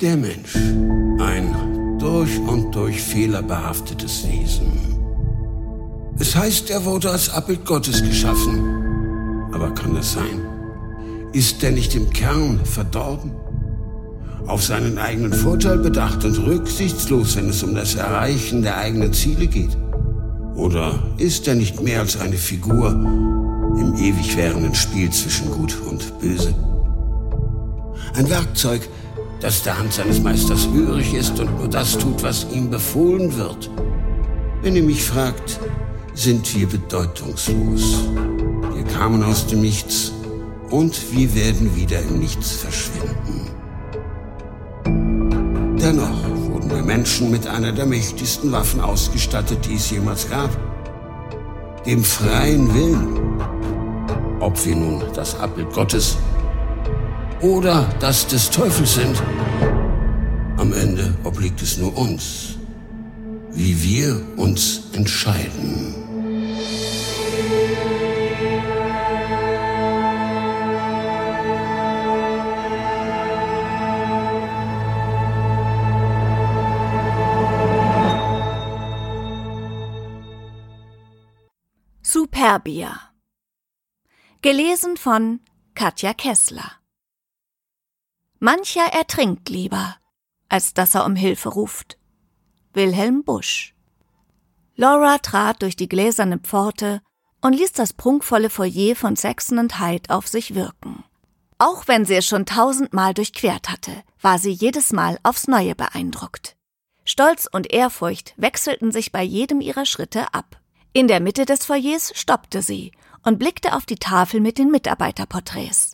Der Mensch, ein durch und durch fehlerbehaftetes Wesen. Es heißt, er wurde als Abbild Gottes geschaffen. Aber kann das sein? Ist er nicht im Kern verdorben? Auf seinen eigenen Vorteil bedacht und rücksichtslos, wenn es um das Erreichen der eigenen Ziele geht? Oder ist er nicht mehr als eine Figur im ewig währenden Spiel zwischen Gut und Böse? Ein Werkzeug, das der Hand seines Meisters hörig ist und nur das tut, was ihm befohlen wird. Wenn ihr mich fragt, sind wir bedeutungslos. Wir kamen aus dem Nichts und wir werden wieder im Nichts verschwinden. Dennoch wurden wir Menschen mit einer der mächtigsten Waffen ausgestattet, die es jemals gab. Dem freien Willen. Ob wir nun das Abbild Gottes oder das des Teufels sind. Am Ende obliegt es nur uns, wie wir uns entscheiden. Superbia. Gelesen von Katja Kessler. Mancher ertrinkt lieber, als dass er um Hilfe ruft. Wilhelm Busch. Laura trat durch die gläserne Pforte und ließ das prunkvolle Foyer von Saxon und Hyde auf sich wirken. Auch wenn sie es schon tausendmal durchquert hatte, war sie jedes Mal aufs Neue beeindruckt. Stolz und Ehrfurcht wechselten sich bei jedem ihrer Schritte ab. In der Mitte des Foyers stoppte sie und blickte auf die Tafel mit den Mitarbeiterporträts.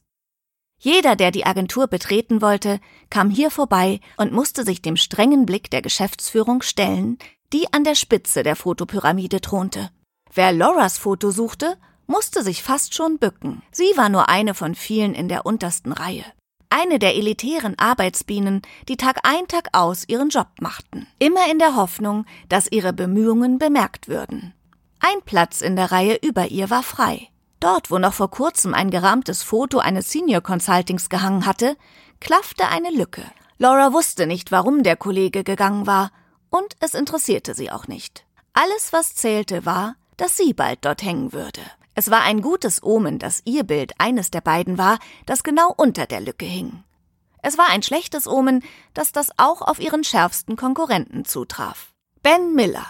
Jeder, der die Agentur betreten wollte, kam hier vorbei und musste sich dem strengen Blick der Geschäftsführung stellen, die an der Spitze der Fotopyramide thronte. Wer Lauras Foto suchte, musste sich fast schon bücken. Sie war nur eine von vielen in der untersten Reihe. Eine der elitären Arbeitsbienen, die Tag ein, Tag aus ihren Job machten. Immer in der Hoffnung, dass ihre Bemühungen bemerkt würden. Ein Platz in der Reihe über ihr war frei. Dort, wo noch vor kurzem ein gerahmtes Foto eines Senior Consultings gehangen hatte, klaffte eine Lücke. Laura wusste nicht, warum der Kollege gegangen war, und es interessierte sie auch nicht. Alles, was zählte, war, dass sie bald dort hängen würde. Es war ein gutes Omen, dass ihr Bild eines der beiden war, das genau unter der Lücke hing. Es war ein schlechtes Omen, dass das auch auf ihren schärfsten Konkurrenten zutraf. Ben Miller.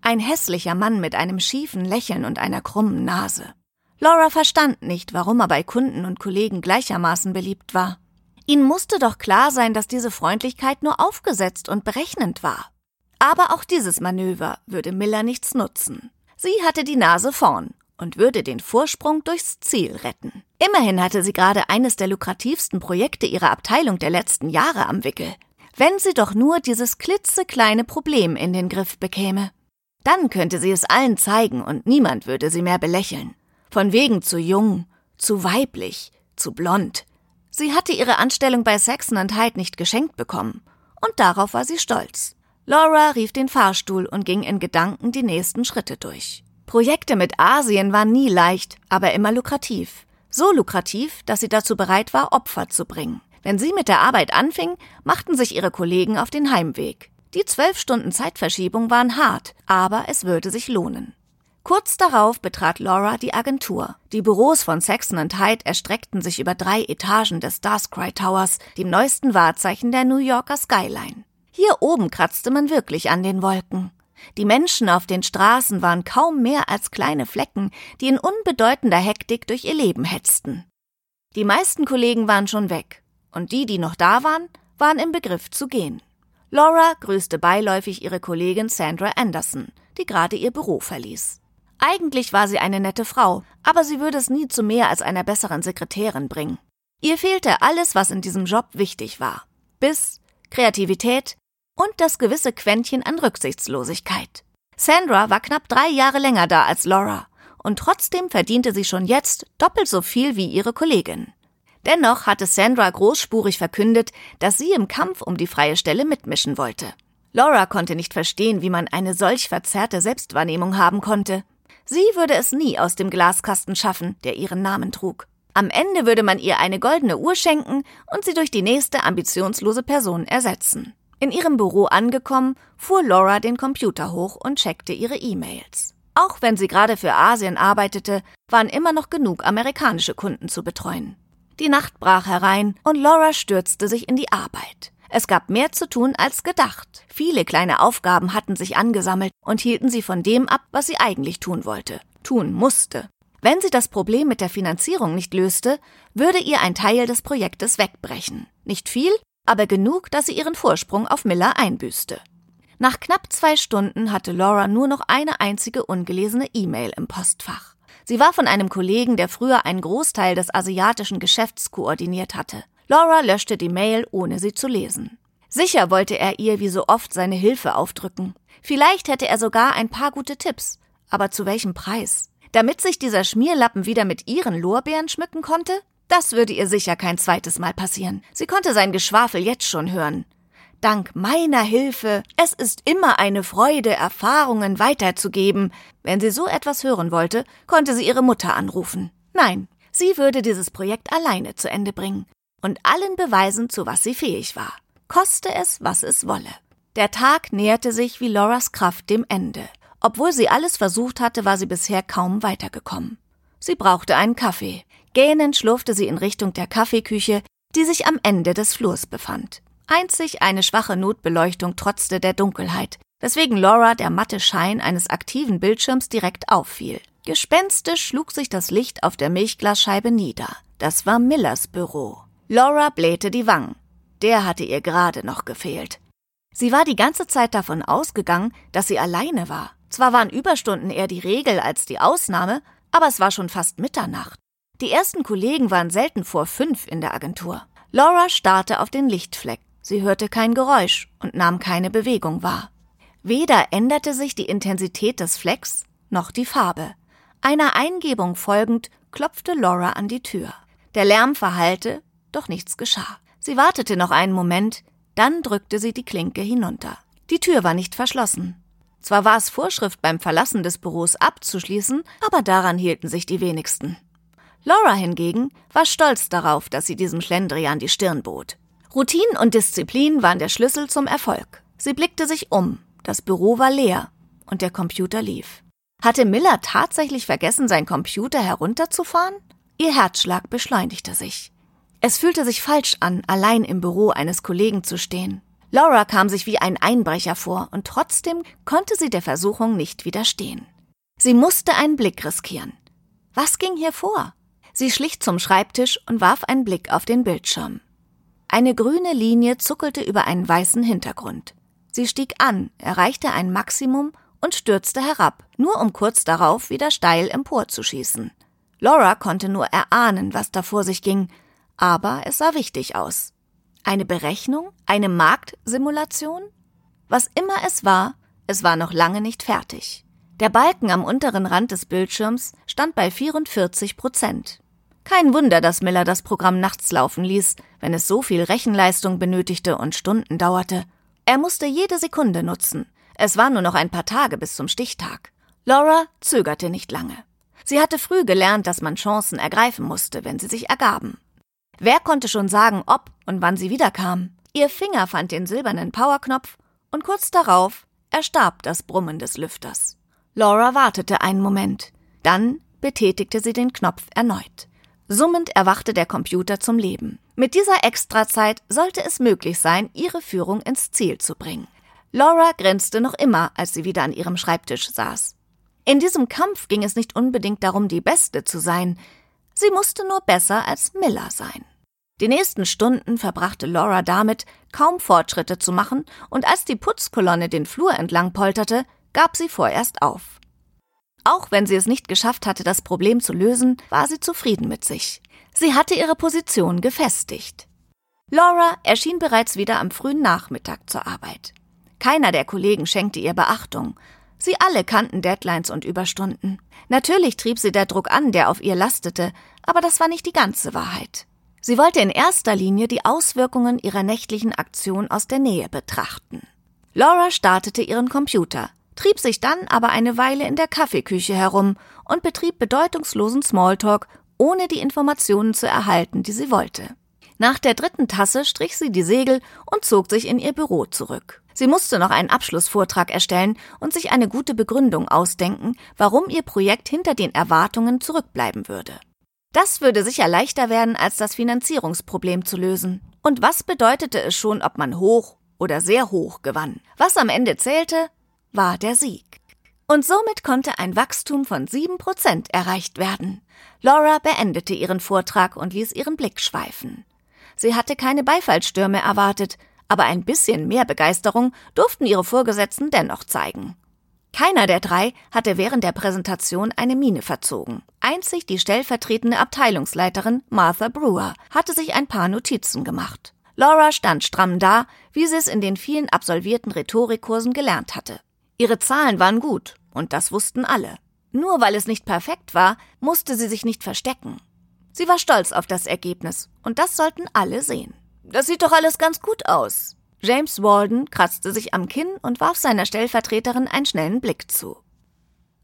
Ein hässlicher Mann mit einem schiefen Lächeln und einer krummen Nase. Laura verstand nicht, warum er bei Kunden und Kollegen gleichermaßen beliebt war. Ihnen musste doch klar sein, dass diese Freundlichkeit nur aufgesetzt und berechnend war. Aber auch dieses Manöver würde Miller nichts nutzen. Sie hatte die Nase vorn und würde den Vorsprung durchs Ziel retten. Immerhin hatte sie gerade eines der lukrativsten Projekte ihrer Abteilung der letzten Jahre am Wickel. Wenn sie doch nur dieses klitzekleine Problem in den Griff bekäme. Dann könnte sie es allen zeigen und niemand würde sie mehr belächeln. Von wegen zu jung, zu weiblich, zu blond. Sie hatte ihre Anstellung bei Saxon Hyde nicht geschenkt bekommen. Und darauf war sie stolz. Laura rief den Fahrstuhl und ging in Gedanken die nächsten Schritte durch. Projekte mit Asien waren nie leicht, aber immer lukrativ. So lukrativ, dass sie dazu bereit war, Opfer zu bringen. Wenn sie mit der Arbeit anfing, machten sich ihre Kollegen auf den Heimweg. Die zwölf Stunden Zeitverschiebung waren hart, aber es würde sich lohnen. Kurz darauf betrat Laura die Agentur. Die Büros von Saxon Hyde erstreckten sich über drei Etagen des Starscry Towers, dem neuesten Wahrzeichen der New Yorker Skyline. Hier oben kratzte man wirklich an den Wolken. Die Menschen auf den Straßen waren kaum mehr als kleine Flecken, die in unbedeutender Hektik durch ihr Leben hetzten. Die meisten Kollegen waren schon weg, und die, die noch da waren, waren im Begriff zu gehen. Laura grüßte beiläufig ihre Kollegin Sandra Anderson, die gerade ihr Büro verließ. Eigentlich war sie eine nette Frau, aber sie würde es nie zu mehr als einer besseren Sekretärin bringen. Ihr fehlte alles, was in diesem Job wichtig war. Biss, Kreativität und das gewisse Quäntchen an Rücksichtslosigkeit. Sandra war knapp drei Jahre länger da als Laura, und trotzdem verdiente sie schon jetzt doppelt so viel wie ihre Kollegin. Dennoch hatte Sandra großspurig verkündet, dass sie im Kampf um die freie Stelle mitmischen wollte. Laura konnte nicht verstehen, wie man eine solch verzerrte Selbstwahrnehmung haben konnte. Sie würde es nie aus dem Glaskasten schaffen, der ihren Namen trug. Am Ende würde man ihr eine goldene Uhr schenken und sie durch die nächste ambitionslose Person ersetzen. In ihrem Büro angekommen, fuhr Laura den Computer hoch und checkte ihre E-Mails. Auch wenn sie gerade für Asien arbeitete, waren immer noch genug amerikanische Kunden zu betreuen. Die Nacht brach herein und Laura stürzte sich in die Arbeit. Es gab mehr zu tun als gedacht. Viele kleine Aufgaben hatten sich angesammelt und hielten sie von dem ab, was sie eigentlich tun wollte, tun musste. Wenn sie das Problem mit der Finanzierung nicht löste, würde ihr ein Teil des Projektes wegbrechen. Nicht viel, aber genug, dass sie ihren Vorsprung auf Miller einbüßte. Nach knapp zwei Stunden hatte Laura nur noch eine einzige ungelesene E-Mail im Postfach. Sie war von einem Kollegen, der früher einen Großteil des asiatischen Geschäfts koordiniert hatte. Laura löschte die Mail, ohne sie zu lesen. Sicher wollte er ihr wie so oft seine Hilfe aufdrücken. Vielleicht hätte er sogar ein paar gute Tipps. Aber zu welchem Preis? Damit sich dieser Schmierlappen wieder mit ihren Lorbeeren schmücken konnte? Das würde ihr sicher kein zweites Mal passieren. Sie konnte sein Geschwafel jetzt schon hören. Dank meiner Hilfe, es ist immer eine Freude, Erfahrungen weiterzugeben. Wenn sie so etwas hören wollte, konnte sie ihre Mutter anrufen. Nein, sie würde dieses Projekt alleine zu Ende bringen und allen beweisen, zu was sie fähig war. Koste es, was es wolle. Der Tag näherte sich wie Lauras Kraft dem Ende. Obwohl sie alles versucht hatte, war sie bisher kaum weitergekommen. Sie brauchte einen Kaffee. Gähnend schlurfte sie in Richtung der Kaffeeküche, die sich am Ende des Flurs befand. Einzig eine schwache Notbeleuchtung trotzte der Dunkelheit, weswegen Laura der matte Schein eines aktiven Bildschirms direkt auffiel. Gespenstisch schlug sich das Licht auf der Milchglasscheibe nieder. Das war Millers Büro. Laura blähte die Wangen. Der hatte ihr gerade noch gefehlt. Sie war die ganze Zeit davon ausgegangen, dass sie alleine war. Zwar waren Überstunden eher die Regel als die Ausnahme, aber es war schon fast Mitternacht. Die ersten Kollegen waren selten vor fünf in der Agentur. Laura starrte auf den Lichtfleck. Sie hörte kein Geräusch und nahm keine Bewegung wahr. Weder änderte sich die Intensität des Flecks noch die Farbe. Einer Eingebung folgend klopfte Laura an die Tür. Der Lärm verhallte, doch nichts geschah. Sie wartete noch einen Moment, dann drückte sie die Klinke hinunter. Die Tür war nicht verschlossen. Zwar war es Vorschrift beim Verlassen des Büros abzuschließen, aber daran hielten sich die wenigsten. Laura hingegen war stolz darauf, dass sie diesem Schlendrian die Stirn bot. Routine und Disziplin waren der Schlüssel zum Erfolg. Sie blickte sich um. Das Büro war leer und der Computer lief. Hatte Miller tatsächlich vergessen, sein Computer herunterzufahren? Ihr Herzschlag beschleunigte sich. Es fühlte sich falsch an, allein im Büro eines Kollegen zu stehen. Laura kam sich wie ein Einbrecher vor und trotzdem konnte sie der Versuchung nicht widerstehen. Sie musste einen Blick riskieren. Was ging hier vor? Sie schlich zum Schreibtisch und warf einen Blick auf den Bildschirm. Eine grüne Linie zuckelte über einen weißen Hintergrund. Sie stieg an, erreichte ein Maximum und stürzte herab, nur um kurz darauf wieder steil emporzuschießen. Laura konnte nur erahnen, was da vor sich ging, aber es sah wichtig aus. Eine Berechnung? Eine Marktsimulation? Was immer es war, es war noch lange nicht fertig. Der Balken am unteren Rand des Bildschirms stand bei 44 Prozent. Kein Wunder, dass Miller das Programm nachts laufen ließ, wenn es so viel Rechenleistung benötigte und Stunden dauerte. Er musste jede Sekunde nutzen. Es war nur noch ein paar Tage bis zum Stichtag. Laura zögerte nicht lange. Sie hatte früh gelernt, dass man Chancen ergreifen musste, wenn sie sich ergaben. Wer konnte schon sagen, ob und wann sie wiederkam? Ihr Finger fand den silbernen Powerknopf und kurz darauf erstarb das Brummen des Lüfters. Laura wartete einen Moment. Dann betätigte sie den Knopf erneut. Summend erwachte der Computer zum Leben. Mit dieser Extrazeit sollte es möglich sein, ihre Führung ins Ziel zu bringen. Laura grinste noch immer, als sie wieder an ihrem Schreibtisch saß. In diesem Kampf ging es nicht unbedingt darum, die Beste zu sein, Sie musste nur besser als Miller sein. Die nächsten Stunden verbrachte Laura damit, kaum Fortschritte zu machen, und als die Putzkolonne den Flur entlang polterte, gab sie vorerst auf. Auch wenn sie es nicht geschafft hatte, das Problem zu lösen, war sie zufrieden mit sich. Sie hatte ihre Position gefestigt. Laura erschien bereits wieder am frühen Nachmittag zur Arbeit. Keiner der Kollegen schenkte ihr Beachtung, Sie alle kannten Deadlines und Überstunden. Natürlich trieb sie der Druck an, der auf ihr lastete, aber das war nicht die ganze Wahrheit. Sie wollte in erster Linie die Auswirkungen ihrer nächtlichen Aktion aus der Nähe betrachten. Laura startete ihren Computer, trieb sich dann aber eine Weile in der Kaffeeküche herum und betrieb bedeutungslosen Smalltalk, ohne die Informationen zu erhalten, die sie wollte. Nach der dritten Tasse strich sie die Segel und zog sich in ihr Büro zurück. Sie musste noch einen Abschlussvortrag erstellen und sich eine gute Begründung ausdenken, warum ihr Projekt hinter den Erwartungen zurückbleiben würde. Das würde sicher leichter werden, als das Finanzierungsproblem zu lösen. Und was bedeutete es schon, ob man hoch oder sehr hoch gewann? Was am Ende zählte, war der Sieg. Und somit konnte ein Wachstum von sieben Prozent erreicht werden. Laura beendete ihren Vortrag und ließ ihren Blick schweifen. Sie hatte keine Beifallsstürme erwartet, aber ein bisschen mehr Begeisterung durften ihre Vorgesetzten dennoch zeigen. Keiner der drei hatte während der Präsentation eine Miene verzogen. Einzig die stellvertretende Abteilungsleiterin Martha Brewer hatte sich ein paar Notizen gemacht. Laura stand stramm da, wie sie es in den vielen absolvierten Rhetorikkursen gelernt hatte. Ihre Zahlen waren gut, und das wussten alle. Nur weil es nicht perfekt war, musste sie sich nicht verstecken. Sie war stolz auf das Ergebnis, und das sollten alle sehen. Das sieht doch alles ganz gut aus. James Walden kratzte sich am Kinn und warf seiner Stellvertreterin einen schnellen Blick zu.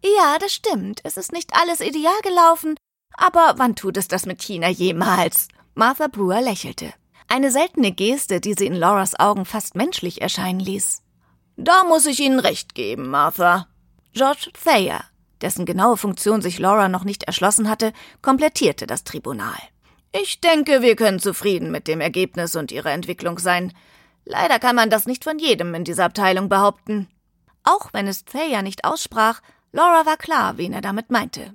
Ja, das stimmt. Es ist nicht alles ideal gelaufen, aber wann tut es das mit China jemals? Martha Brewer lächelte. Eine seltene Geste, die sie in Lauras Augen fast menschlich erscheinen ließ. Da muss ich Ihnen recht geben, Martha. George Thayer, dessen genaue Funktion sich Laura noch nicht erschlossen hatte, komplettierte das Tribunal. Ich denke, wir können zufrieden mit dem Ergebnis und ihrer Entwicklung sein. Leider kann man das nicht von jedem in dieser Abteilung behaupten. Auch wenn es Thayer nicht aussprach, Laura war klar, wen er damit meinte.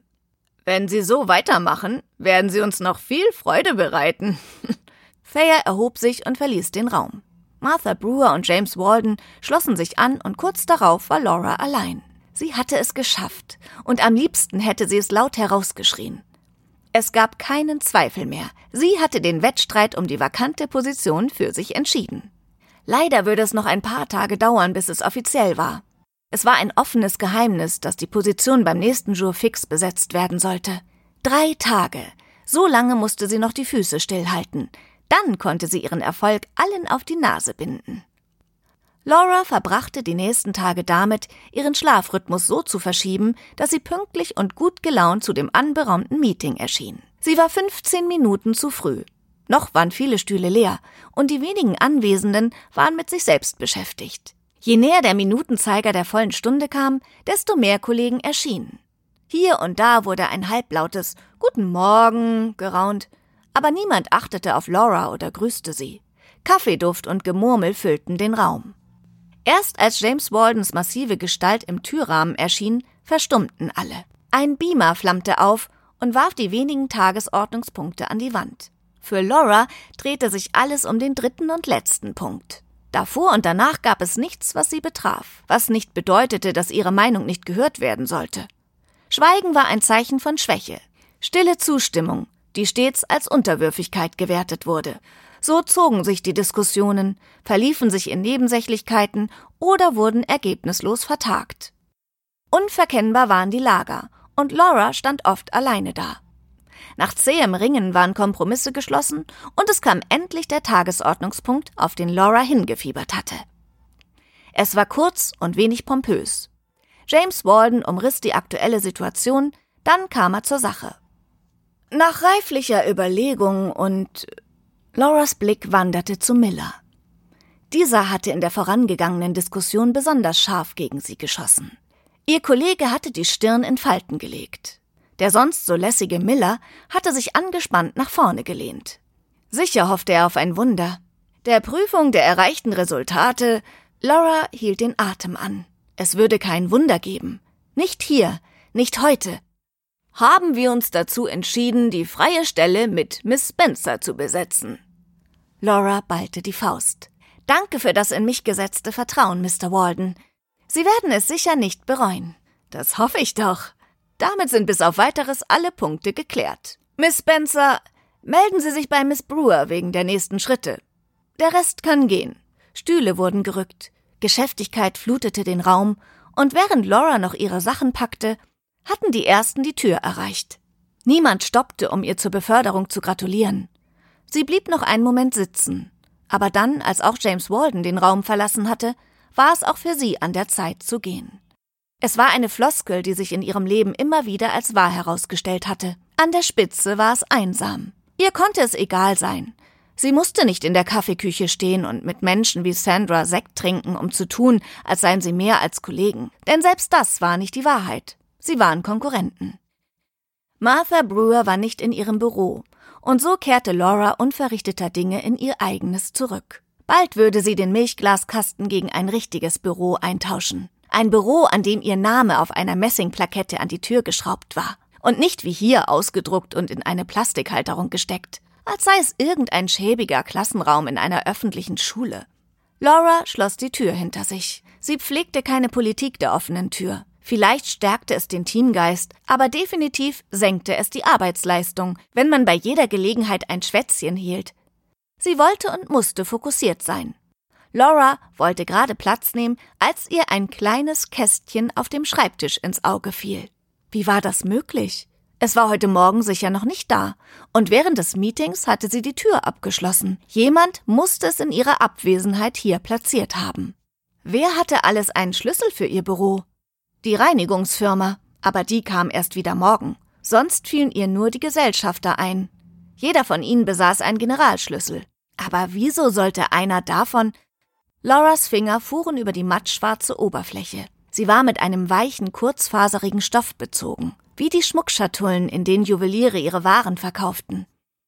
Wenn Sie so weitermachen, werden Sie uns noch viel Freude bereiten. Thayer erhob sich und verließ den Raum. Martha Brewer und James Walden schlossen sich an und kurz darauf war Laura allein. Sie hatte es geschafft, und am liebsten hätte sie es laut herausgeschrien. Es gab keinen Zweifel mehr. Sie hatte den Wettstreit um die vakante Position für sich entschieden. Leider würde es noch ein paar Tage dauern, bis es offiziell war. Es war ein offenes Geheimnis, dass die Position beim nächsten Jour fix besetzt werden sollte. Drei Tage. So lange musste sie noch die Füße stillhalten. Dann konnte sie ihren Erfolg allen auf die Nase binden. Laura verbrachte die nächsten Tage damit, ihren Schlafrhythmus so zu verschieben, dass sie pünktlich und gut gelaunt zu dem anberaumten Meeting erschien. Sie war 15 Minuten zu früh. Noch waren viele Stühle leer, und die wenigen Anwesenden waren mit sich selbst beschäftigt. Je näher der Minutenzeiger der vollen Stunde kam, desto mehr Kollegen erschienen. Hier und da wurde ein halblautes Guten Morgen geraunt, aber niemand achtete auf Laura oder grüßte sie. Kaffeeduft und Gemurmel füllten den Raum. Erst als James Waldens massive Gestalt im Türrahmen erschien, verstummten alle. Ein Beamer flammte auf und warf die wenigen Tagesordnungspunkte an die Wand. Für Laura drehte sich alles um den dritten und letzten Punkt. Davor und danach gab es nichts, was sie betraf, was nicht bedeutete, dass ihre Meinung nicht gehört werden sollte. Schweigen war ein Zeichen von Schwäche, stille Zustimmung, die stets als Unterwürfigkeit gewertet wurde, so zogen sich die Diskussionen, verliefen sich in Nebensächlichkeiten oder wurden ergebnislos vertagt. Unverkennbar waren die Lager, und Laura stand oft alleine da. Nach zähem Ringen waren Kompromisse geschlossen und es kam endlich der Tagesordnungspunkt, auf den Laura hingefiebert hatte. Es war kurz und wenig pompös. James Walden umriss die aktuelle Situation, dann kam er zur Sache. Nach reiflicher Überlegung und Lauras Blick wanderte zu Miller. Dieser hatte in der vorangegangenen Diskussion besonders scharf gegen sie geschossen. Ihr Kollege hatte die Stirn in Falten gelegt. Der sonst so lässige Miller hatte sich angespannt nach vorne gelehnt. Sicher hoffte er auf ein Wunder. Der Prüfung der erreichten Resultate, Laura hielt den Atem an. Es würde kein Wunder geben. Nicht hier, nicht heute, haben wir uns dazu entschieden, die freie Stelle mit Miss Spencer zu besetzen. Laura ballte die Faust. Danke für das in mich gesetzte Vertrauen, Mr. Walden. Sie werden es sicher nicht bereuen. Das hoffe ich doch. Damit sind bis auf weiteres alle Punkte geklärt. Miss Spencer, melden Sie sich bei Miss Brewer wegen der nächsten Schritte. Der Rest kann gehen. Stühle wurden gerückt. Geschäftigkeit flutete den Raum, und während Laura noch ihre Sachen packte, hatten die ersten die Tür erreicht. Niemand stoppte, um ihr zur Beförderung zu gratulieren. Sie blieb noch einen Moment sitzen, aber dann, als auch James Walden den Raum verlassen hatte, war es auch für sie an der Zeit zu gehen. Es war eine Floskel, die sich in ihrem Leben immer wieder als wahr herausgestellt hatte. An der Spitze war es einsam. Ihr konnte es egal sein. Sie musste nicht in der Kaffeeküche stehen und mit Menschen wie Sandra Sekt trinken, um zu tun, als seien sie mehr als Kollegen. Denn selbst das war nicht die Wahrheit. Sie waren Konkurrenten. Martha Brewer war nicht in ihrem Büro, und so kehrte Laura unverrichteter Dinge in ihr eigenes zurück. Bald würde sie den Milchglaskasten gegen ein richtiges Büro eintauschen. Ein Büro, an dem ihr Name auf einer Messingplakette an die Tür geschraubt war. Und nicht wie hier ausgedruckt und in eine Plastikhalterung gesteckt, als sei es irgendein schäbiger Klassenraum in einer öffentlichen Schule. Laura schloss die Tür hinter sich. Sie pflegte keine Politik der offenen Tür. Vielleicht stärkte es den Teamgeist, aber definitiv senkte es die Arbeitsleistung, wenn man bei jeder Gelegenheit ein Schwätzchen hielt, Sie wollte und musste fokussiert sein. Laura wollte gerade Platz nehmen, als ihr ein kleines Kästchen auf dem Schreibtisch ins Auge fiel. Wie war das möglich? Es war heute Morgen sicher noch nicht da, und während des Meetings hatte sie die Tür abgeschlossen. Jemand musste es in ihrer Abwesenheit hier platziert haben. Wer hatte alles einen Schlüssel für ihr Büro? Die Reinigungsfirma, aber die kam erst wieder morgen. Sonst fielen ihr nur die Gesellschafter ein. Jeder von ihnen besaß einen Generalschlüssel. Aber wieso sollte einer davon? Lauras Finger fuhren über die mattschwarze Oberfläche. Sie war mit einem weichen, kurzfaserigen Stoff bezogen, wie die Schmuckschatullen, in denen Juweliere ihre Waren verkauften.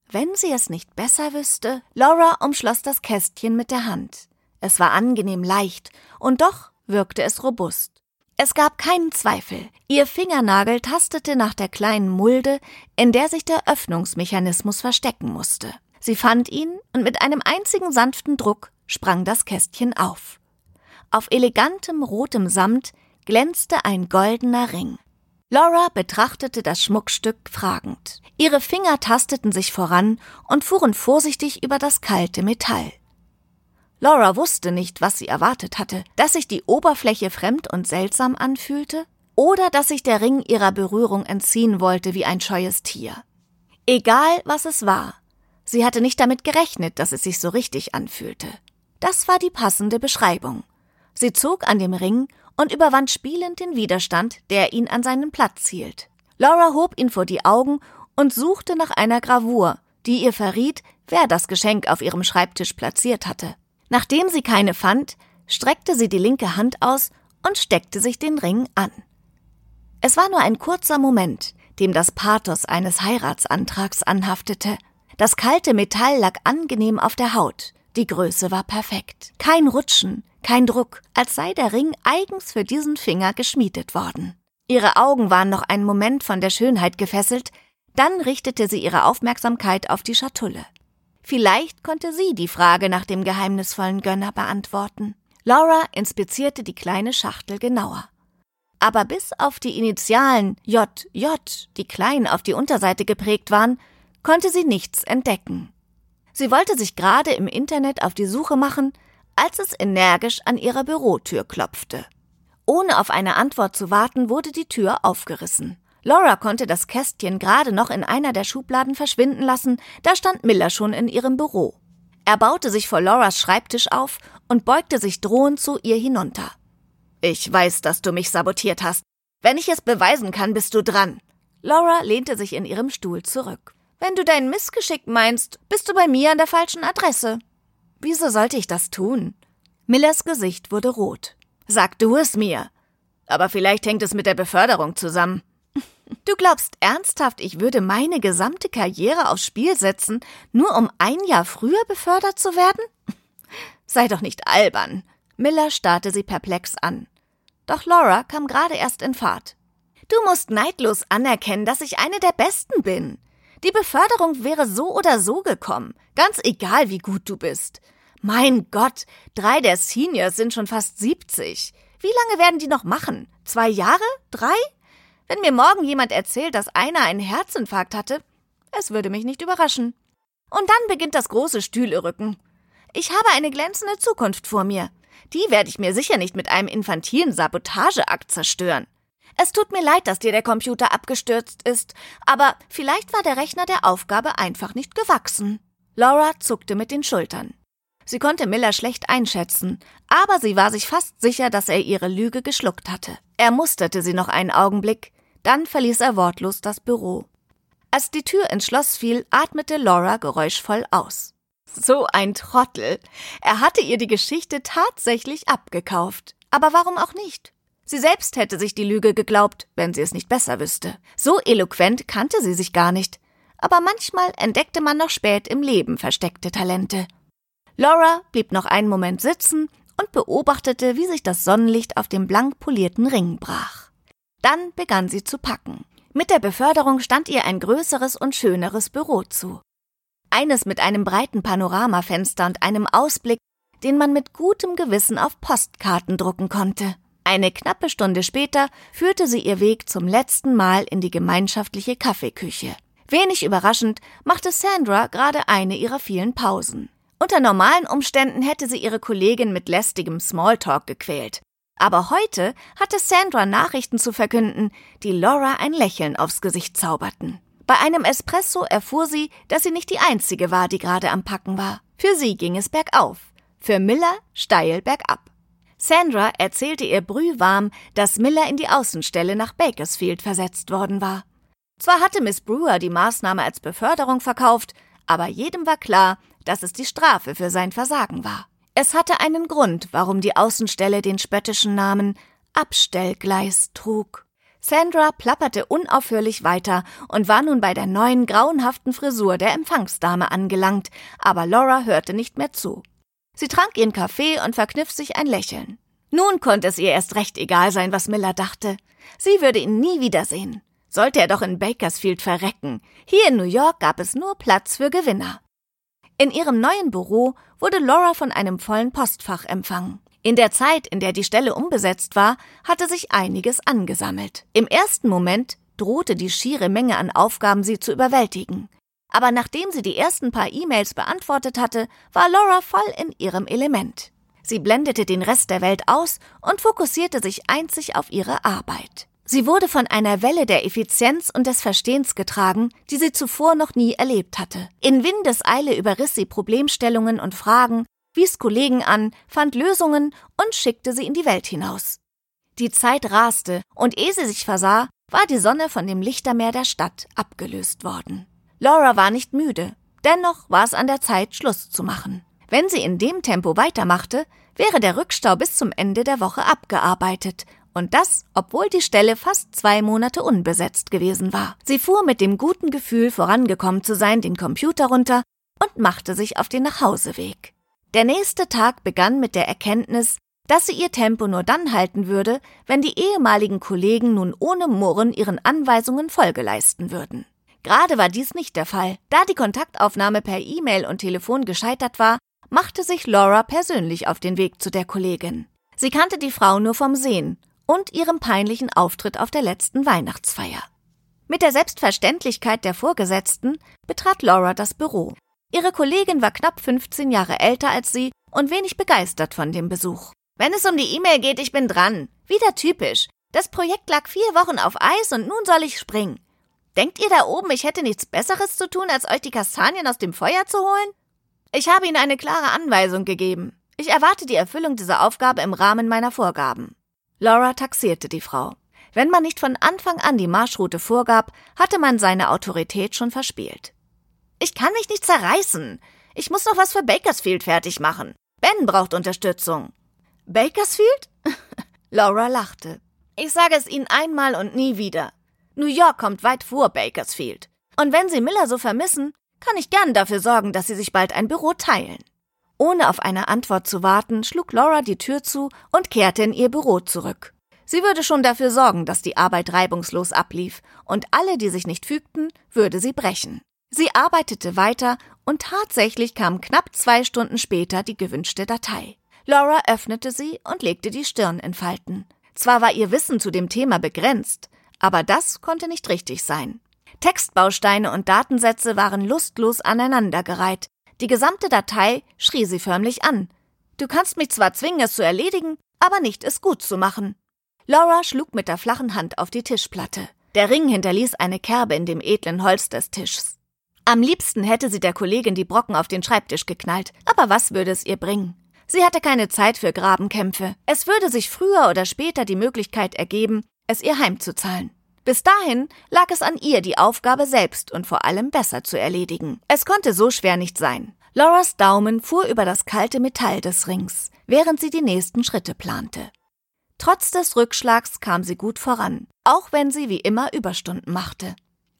Wenn sie es nicht besser wüsste, Laura umschloss das Kästchen mit der Hand. Es war angenehm leicht, und doch wirkte es robust. Es gab keinen Zweifel. Ihr Fingernagel tastete nach der kleinen Mulde, in der sich der Öffnungsmechanismus verstecken musste. Sie fand ihn und mit einem einzigen sanften Druck sprang das Kästchen auf. Auf elegantem rotem Samt glänzte ein goldener Ring. Laura betrachtete das Schmuckstück fragend. Ihre Finger tasteten sich voran und fuhren vorsichtig über das kalte Metall. Laura wusste nicht, was sie erwartet hatte, dass sich die Oberfläche fremd und seltsam anfühlte, oder dass sich der Ring ihrer Berührung entziehen wollte wie ein scheues Tier. Egal, was es war, sie hatte nicht damit gerechnet, dass es sich so richtig anfühlte. Das war die passende Beschreibung. Sie zog an dem Ring und überwand spielend den Widerstand, der ihn an seinen Platz hielt. Laura hob ihn vor die Augen und suchte nach einer Gravur, die ihr verriet, wer das Geschenk auf ihrem Schreibtisch platziert hatte. Nachdem sie keine fand, streckte sie die linke Hand aus und steckte sich den Ring an. Es war nur ein kurzer Moment, dem das Pathos eines Heiratsantrags anhaftete. Das kalte Metall lag angenehm auf der Haut. Die Größe war perfekt. Kein Rutschen, kein Druck, als sei der Ring eigens für diesen Finger geschmiedet worden. Ihre Augen waren noch einen Moment von der Schönheit gefesselt, dann richtete sie ihre Aufmerksamkeit auf die Schatulle. Vielleicht konnte sie die Frage nach dem geheimnisvollen Gönner beantworten. Laura inspizierte die kleine Schachtel genauer. Aber bis auf die Initialen JJ, die klein auf die Unterseite geprägt waren, konnte sie nichts entdecken. Sie wollte sich gerade im Internet auf die Suche machen, als es energisch an ihrer Bürotür klopfte. Ohne auf eine Antwort zu warten, wurde die Tür aufgerissen. Laura konnte das Kästchen gerade noch in einer der Schubladen verschwinden lassen, da stand Miller schon in ihrem Büro. Er baute sich vor Lauras Schreibtisch auf und beugte sich drohend zu ihr hinunter. Ich weiß, dass du mich sabotiert hast. Wenn ich es beweisen kann, bist du dran. Laura lehnte sich in ihrem Stuhl zurück. Wenn du dein Missgeschick meinst, bist du bei mir an der falschen Adresse. Wieso sollte ich das tun? Millers Gesicht wurde rot. Sag du es mir. Aber vielleicht hängt es mit der Beförderung zusammen. Du glaubst ernsthaft, ich würde meine gesamte Karriere aufs Spiel setzen, nur um ein Jahr früher befördert zu werden? Sei doch nicht albern. Miller starrte sie perplex an. Doch Laura kam gerade erst in Fahrt. Du musst neidlos anerkennen, dass ich eine der Besten bin. Die Beförderung wäre so oder so gekommen, ganz egal wie gut du bist. Mein Gott, drei der Seniors sind schon fast siebzig. Wie lange werden die noch machen? Zwei Jahre? Drei? Wenn mir morgen jemand erzählt, dass einer einen Herzinfarkt hatte, es würde mich nicht überraschen. Und dann beginnt das große Stühlerücken. Ich habe eine glänzende Zukunft vor mir. Die werde ich mir sicher nicht mit einem infantilen Sabotageakt zerstören. Es tut mir leid, dass dir der Computer abgestürzt ist, aber vielleicht war der Rechner der Aufgabe einfach nicht gewachsen. Laura zuckte mit den Schultern. Sie konnte Miller schlecht einschätzen, aber sie war sich fast sicher, dass er ihre Lüge geschluckt hatte. Er musterte sie noch einen Augenblick, dann verließ er wortlos das Büro. Als die Tür ins Schloss fiel, atmete Laura geräuschvoll aus. So ein Trottel. Er hatte ihr die Geschichte tatsächlich abgekauft. Aber warum auch nicht? Sie selbst hätte sich die Lüge geglaubt, wenn sie es nicht besser wüsste. So eloquent kannte sie sich gar nicht. Aber manchmal entdeckte man noch spät im Leben versteckte Talente. Laura blieb noch einen Moment sitzen und beobachtete, wie sich das Sonnenlicht auf dem blank polierten Ring brach. Dann begann sie zu packen. Mit der Beförderung stand ihr ein größeres und schöneres Büro zu. Eines mit einem breiten Panoramafenster und einem Ausblick, den man mit gutem Gewissen auf Postkarten drucken konnte. Eine knappe Stunde später führte sie ihr Weg zum letzten Mal in die gemeinschaftliche Kaffeeküche. Wenig überraschend machte Sandra gerade eine ihrer vielen Pausen. Unter normalen Umständen hätte sie ihre Kollegin mit lästigem Smalltalk gequält. Aber heute hatte Sandra Nachrichten zu verkünden, die Laura ein Lächeln aufs Gesicht zauberten. Bei einem Espresso erfuhr sie, dass sie nicht die einzige war, die gerade am Packen war. Für sie ging es bergauf, für Miller steil bergab. Sandra erzählte ihr brühwarm, dass Miller in die Außenstelle nach Bakersfield versetzt worden war. Zwar hatte Miss Brewer die Maßnahme als Beförderung verkauft, aber jedem war klar, dass es die Strafe für sein Versagen war. Es hatte einen Grund, warum die Außenstelle den spöttischen Namen Abstellgleis trug. Sandra plapperte unaufhörlich weiter und war nun bei der neuen grauenhaften Frisur der Empfangsdame angelangt, aber Laura hörte nicht mehr zu. Sie trank ihren Kaffee und verkniff sich ein Lächeln. Nun konnte es ihr erst recht egal sein, was Miller dachte. Sie würde ihn nie wiedersehen. Sollte er doch in Bakersfield verrecken. Hier in New York gab es nur Platz für Gewinner. In ihrem neuen Büro wurde Laura von einem vollen Postfach empfangen. In der Zeit, in der die Stelle unbesetzt war, hatte sich einiges angesammelt. Im ersten Moment drohte die schiere Menge an Aufgaben sie zu überwältigen. Aber nachdem sie die ersten paar E-Mails beantwortet hatte, war Laura voll in ihrem Element. Sie blendete den Rest der Welt aus und fokussierte sich einzig auf ihre Arbeit. Sie wurde von einer Welle der Effizienz und des Verstehens getragen, die sie zuvor noch nie erlebt hatte. In Windeseile überriss sie Problemstellungen und Fragen, wies Kollegen an, fand Lösungen und schickte sie in die Welt hinaus. Die Zeit raste, und ehe sie sich versah, war die Sonne von dem Lichtermeer der Stadt abgelöst worden. Laura war nicht müde, dennoch war es an der Zeit, Schluss zu machen. Wenn sie in dem Tempo weitermachte, wäre der Rückstau bis zum Ende der Woche abgearbeitet und das, obwohl die Stelle fast zwei Monate unbesetzt gewesen war. Sie fuhr mit dem guten Gefühl, vorangekommen zu sein, den Computer runter und machte sich auf den Nachhauseweg. Der nächste Tag begann mit der Erkenntnis, dass sie ihr Tempo nur dann halten würde, wenn die ehemaligen Kollegen nun ohne Murren ihren Anweisungen Folge leisten würden. Gerade war dies nicht der Fall. Da die Kontaktaufnahme per E-Mail und Telefon gescheitert war, machte sich Laura persönlich auf den Weg zu der Kollegin. Sie kannte die Frau nur vom Sehen und ihrem peinlichen Auftritt auf der letzten Weihnachtsfeier. Mit der Selbstverständlichkeit der Vorgesetzten betrat Laura das Büro. Ihre Kollegin war knapp 15 Jahre älter als sie und wenig begeistert von dem Besuch. Wenn es um die E-Mail geht, ich bin dran. Wieder typisch. Das Projekt lag vier Wochen auf Eis und nun soll ich springen. Denkt ihr da oben, ich hätte nichts Besseres zu tun, als euch die Kastanien aus dem Feuer zu holen? Ich habe Ihnen eine klare Anweisung gegeben. Ich erwarte die Erfüllung dieser Aufgabe im Rahmen meiner Vorgaben. Laura taxierte die Frau. Wenn man nicht von Anfang an die Marschroute vorgab, hatte man seine Autorität schon verspielt. Ich kann mich nicht zerreißen. Ich muss noch was für Bakersfield fertig machen. Ben braucht Unterstützung. Bakersfield? Laura lachte. Ich sage es Ihnen einmal und nie wieder. New York kommt weit vor Bakersfield. Und wenn Sie Miller so vermissen, kann ich gern dafür sorgen, dass Sie sich bald ein Büro teilen. Ohne auf eine Antwort zu warten, schlug Laura die Tür zu und kehrte in ihr Büro zurück. Sie würde schon dafür sorgen, dass die Arbeit reibungslos ablief, und alle, die sich nicht fügten, würde sie brechen. Sie arbeitete weiter, und tatsächlich kam knapp zwei Stunden später die gewünschte Datei. Laura öffnete sie und legte die Stirn in Falten. Zwar war ihr Wissen zu dem Thema begrenzt, aber das konnte nicht richtig sein. Textbausteine und Datensätze waren lustlos aneinandergereiht, die gesamte Datei schrie sie förmlich an. Du kannst mich zwar zwingen, es zu erledigen, aber nicht es gut zu machen. Laura schlug mit der flachen Hand auf die Tischplatte. Der Ring hinterließ eine Kerbe in dem edlen Holz des Tischs. Am liebsten hätte sie der Kollegin die Brocken auf den Schreibtisch geknallt, aber was würde es ihr bringen? Sie hatte keine Zeit für Grabenkämpfe. Es würde sich früher oder später die Möglichkeit ergeben, es ihr heimzuzahlen. Bis dahin lag es an ihr, die Aufgabe selbst und vor allem besser zu erledigen. Es konnte so schwer nicht sein. Lauras Daumen fuhr über das kalte Metall des Rings, während sie die nächsten Schritte plante. Trotz des Rückschlags kam sie gut voran, auch wenn sie wie immer Überstunden machte.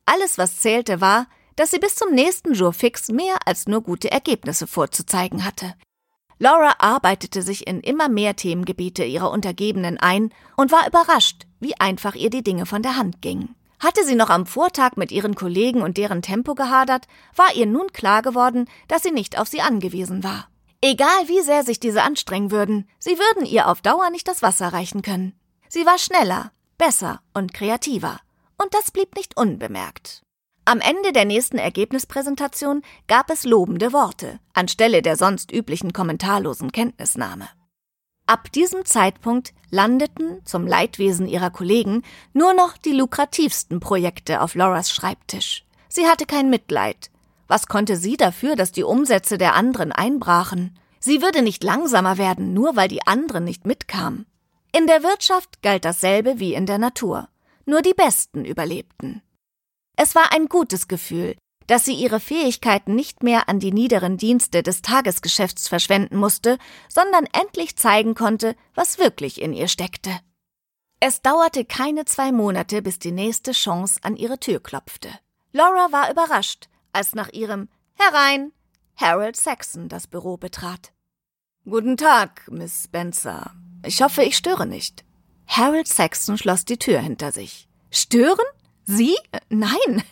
Alles, was zählte, war, dass sie bis zum nächsten Jour fix mehr als nur gute Ergebnisse vorzuzeigen hatte. Laura arbeitete sich in immer mehr Themengebiete ihrer Untergebenen ein und war überrascht, wie einfach ihr die Dinge von der Hand gingen. Hatte sie noch am Vortag mit ihren Kollegen und deren Tempo gehadert, war ihr nun klar geworden, dass sie nicht auf sie angewiesen war. Egal wie sehr sich diese anstrengen würden, sie würden ihr auf Dauer nicht das Wasser reichen können. Sie war schneller, besser und kreativer. Und das blieb nicht unbemerkt. Am Ende der nächsten Ergebnispräsentation gab es lobende Worte, anstelle der sonst üblichen kommentarlosen Kenntnisnahme. Ab diesem Zeitpunkt landeten, zum Leidwesen ihrer Kollegen, nur noch die lukrativsten Projekte auf Lauras Schreibtisch. Sie hatte kein Mitleid. Was konnte sie dafür, dass die Umsätze der anderen einbrachen? Sie würde nicht langsamer werden, nur weil die anderen nicht mitkamen. In der Wirtschaft galt dasselbe wie in der Natur. Nur die Besten überlebten. Es war ein gutes Gefühl, dass sie ihre Fähigkeiten nicht mehr an die niederen Dienste des Tagesgeschäfts verschwenden musste, sondern endlich zeigen konnte, was wirklich in ihr steckte. Es dauerte keine zwei Monate, bis die nächste Chance an ihre Tür klopfte. Laura war überrascht, als nach ihrem Herein Harold Saxon das Büro betrat. Guten Tag, Miss Spencer. Ich hoffe, ich störe nicht. Harold Saxon schloss die Tür hinter sich. Stören? Sie? Nein.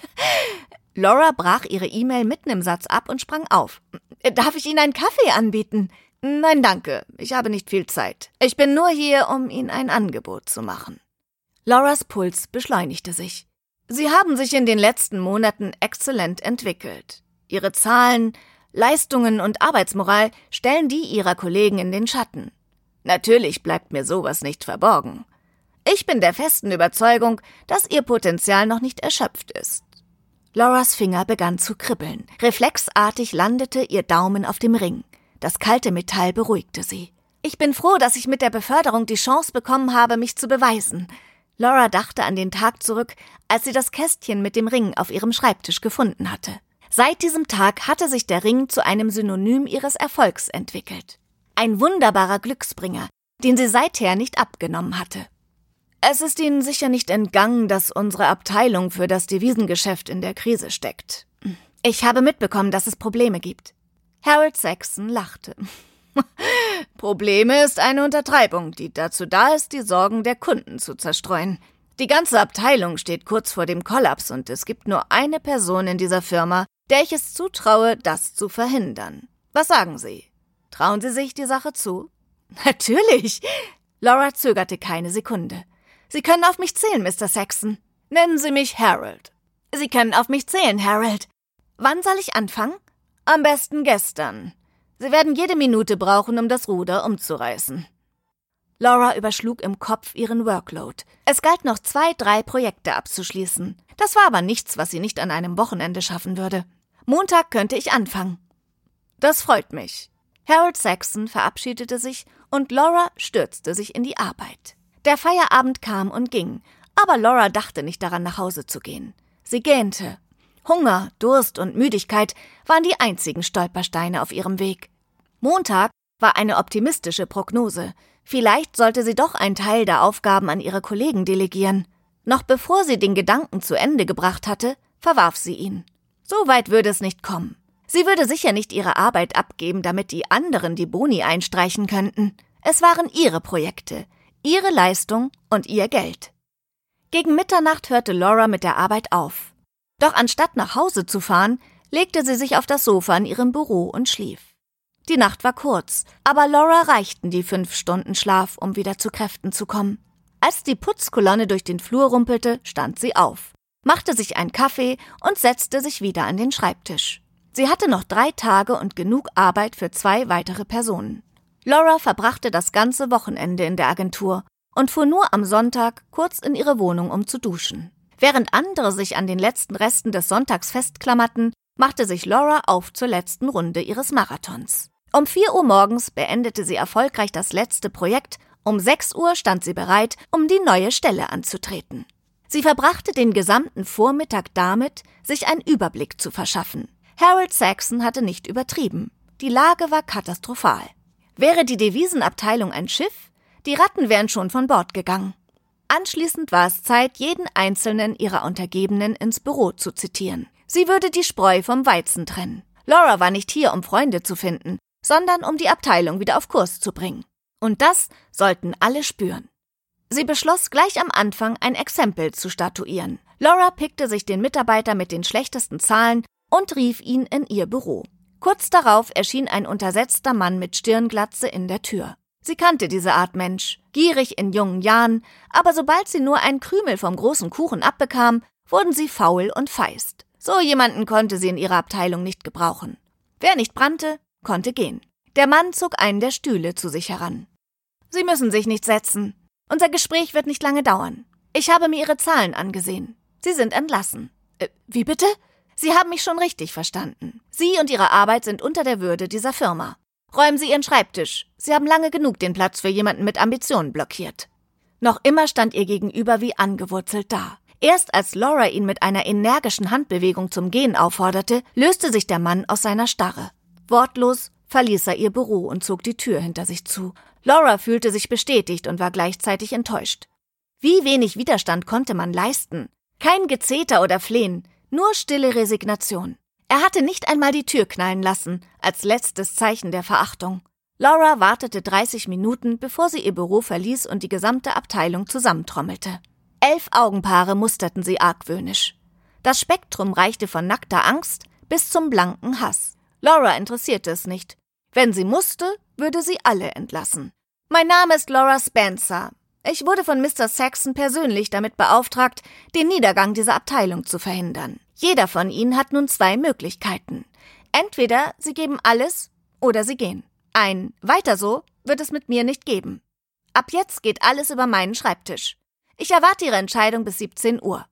Laura brach ihre E-Mail mitten im Satz ab und sprang auf. Darf ich Ihnen einen Kaffee anbieten? Nein, danke. Ich habe nicht viel Zeit. Ich bin nur hier, um Ihnen ein Angebot zu machen. Lauras Puls beschleunigte sich. Sie haben sich in den letzten Monaten exzellent entwickelt. Ihre Zahlen, Leistungen und Arbeitsmoral stellen die Ihrer Kollegen in den Schatten. Natürlich bleibt mir sowas nicht verborgen. Ich bin der festen Überzeugung, dass ihr Potenzial noch nicht erschöpft ist. Lauras Finger begann zu kribbeln. Reflexartig landete ihr Daumen auf dem Ring. Das kalte Metall beruhigte sie. Ich bin froh, dass ich mit der Beförderung die Chance bekommen habe, mich zu beweisen. Laura dachte an den Tag zurück, als sie das Kästchen mit dem Ring auf ihrem Schreibtisch gefunden hatte. Seit diesem Tag hatte sich der Ring zu einem Synonym ihres Erfolgs entwickelt. Ein wunderbarer Glücksbringer, den sie seither nicht abgenommen hatte. Es ist Ihnen sicher nicht entgangen, dass unsere Abteilung für das Devisengeschäft in der Krise steckt. Ich habe mitbekommen, dass es Probleme gibt. Harold Saxon lachte. Probleme ist eine Untertreibung, die dazu da ist, die Sorgen der Kunden zu zerstreuen. Die ganze Abteilung steht kurz vor dem Kollaps und es gibt nur eine Person in dieser Firma, der ich es zutraue, das zu verhindern. Was sagen Sie? Trauen Sie sich die Sache zu? Natürlich. Laura zögerte keine Sekunde. Sie können auf mich zählen, Mr. Saxon. Nennen Sie mich Harold. Sie können auf mich zählen, Harold. Wann soll ich anfangen? Am besten gestern. Sie werden jede Minute brauchen, um das Ruder umzureißen. Laura überschlug im Kopf ihren Workload. Es galt noch zwei, drei Projekte abzuschließen. Das war aber nichts, was sie nicht an einem Wochenende schaffen würde. Montag könnte ich anfangen. Das freut mich. Harold Saxon verabschiedete sich und Laura stürzte sich in die Arbeit. Der Feierabend kam und ging, aber Laura dachte nicht daran, nach Hause zu gehen. Sie gähnte. Hunger, Durst und Müdigkeit waren die einzigen Stolpersteine auf ihrem Weg. Montag war eine optimistische Prognose. Vielleicht sollte sie doch einen Teil der Aufgaben an ihre Kollegen delegieren. Noch bevor sie den Gedanken zu Ende gebracht hatte, verwarf sie ihn. So weit würde es nicht kommen. Sie würde sicher nicht ihre Arbeit abgeben, damit die anderen die Boni einstreichen könnten. Es waren ihre Projekte, ihre Leistung und ihr Geld. Gegen Mitternacht hörte Laura mit der Arbeit auf. Doch anstatt nach Hause zu fahren, legte sie sich auf das Sofa in ihrem Büro und schlief. Die Nacht war kurz, aber Laura reichten die fünf Stunden Schlaf, um wieder zu Kräften zu kommen. Als die Putzkolonne durch den Flur rumpelte, stand sie auf, machte sich einen Kaffee und setzte sich wieder an den Schreibtisch. Sie hatte noch drei Tage und genug Arbeit für zwei weitere Personen. Laura verbrachte das ganze Wochenende in der Agentur und fuhr nur am Sonntag kurz in ihre Wohnung, um zu duschen. Während andere sich an den letzten Resten des Sonntags festklammerten, machte sich Laura auf zur letzten Runde ihres Marathons. Um vier Uhr morgens beendete sie erfolgreich das letzte Projekt, um sechs Uhr stand sie bereit, um die neue Stelle anzutreten. Sie verbrachte den gesamten Vormittag damit, sich einen Überblick zu verschaffen. Harold Saxon hatte nicht übertrieben. Die Lage war katastrophal. Wäre die Devisenabteilung ein Schiff, die Ratten wären schon von Bord gegangen. Anschließend war es Zeit, jeden einzelnen ihrer Untergebenen ins Büro zu zitieren. Sie würde die Spreu vom Weizen trennen. Laura war nicht hier, um Freunde zu finden, sondern um die Abteilung wieder auf Kurs zu bringen. Und das sollten alle spüren. Sie beschloss gleich am Anfang ein Exempel zu statuieren. Laura pickte sich den Mitarbeiter mit den schlechtesten Zahlen und rief ihn in ihr Büro. Kurz darauf erschien ein untersetzter Mann mit Stirnglatze in der Tür. Sie kannte diese Art Mensch, gierig in jungen Jahren, aber sobald sie nur einen Krümel vom großen Kuchen abbekam, wurden sie faul und feist. So jemanden konnte sie in ihrer Abteilung nicht gebrauchen. Wer nicht brannte, konnte gehen. Der Mann zog einen der Stühle zu sich heran. Sie müssen sich nicht setzen. Unser Gespräch wird nicht lange dauern. Ich habe mir Ihre Zahlen angesehen. Sie sind entlassen. Äh, wie bitte? Sie haben mich schon richtig verstanden. Sie und Ihre Arbeit sind unter der Würde dieser Firma. Räumen Sie Ihren Schreibtisch. Sie haben lange genug den Platz für jemanden mit Ambitionen blockiert. Noch immer stand ihr gegenüber wie angewurzelt da. Erst als Laura ihn mit einer energischen Handbewegung zum Gehen aufforderte, löste sich der Mann aus seiner Starre. Wortlos verließ er ihr Büro und zog die Tür hinter sich zu. Laura fühlte sich bestätigt und war gleichzeitig enttäuscht. Wie wenig Widerstand konnte man leisten? Kein Gezeter oder Flehen, nur stille Resignation. Er hatte nicht einmal die Tür knallen lassen, als letztes Zeichen der Verachtung. Laura wartete 30 Minuten, bevor sie ihr Büro verließ und die gesamte Abteilung zusammentrommelte. Elf Augenpaare musterten sie argwöhnisch. Das Spektrum reichte von nackter Angst bis zum blanken Hass. Laura interessierte es nicht. Wenn sie musste, würde sie alle entlassen. Mein Name ist Laura Spencer. Ich wurde von Mr. Saxon persönlich damit beauftragt, den Niedergang dieser Abteilung zu verhindern. Jeder von ihnen hat nun zwei Möglichkeiten. Entweder sie geben alles oder sie gehen. Ein weiter so wird es mit mir nicht geben. Ab jetzt geht alles über meinen Schreibtisch. Ich erwarte Ihre Entscheidung bis 17 Uhr.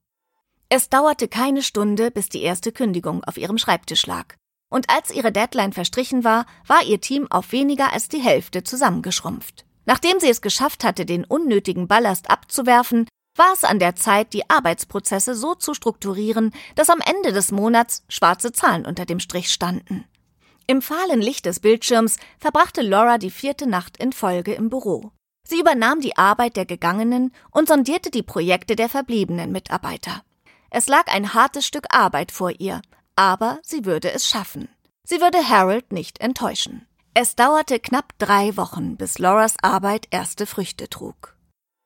Es dauerte keine Stunde, bis die erste Kündigung auf ihrem Schreibtisch lag. Und als ihre Deadline verstrichen war, war ihr Team auf weniger als die Hälfte zusammengeschrumpft. Nachdem sie es geschafft hatte, den unnötigen Ballast abzuwerfen, war es an der Zeit, die Arbeitsprozesse so zu strukturieren, dass am Ende des Monats schwarze Zahlen unter dem Strich standen. Im fahlen Licht des Bildschirms verbrachte Laura die vierte Nacht in Folge im Büro. Sie übernahm die Arbeit der Gegangenen und sondierte die Projekte der verbliebenen Mitarbeiter. Es lag ein hartes Stück Arbeit vor ihr, aber sie würde es schaffen. Sie würde Harold nicht enttäuschen. Es dauerte knapp drei Wochen, bis Lauras Arbeit erste Früchte trug.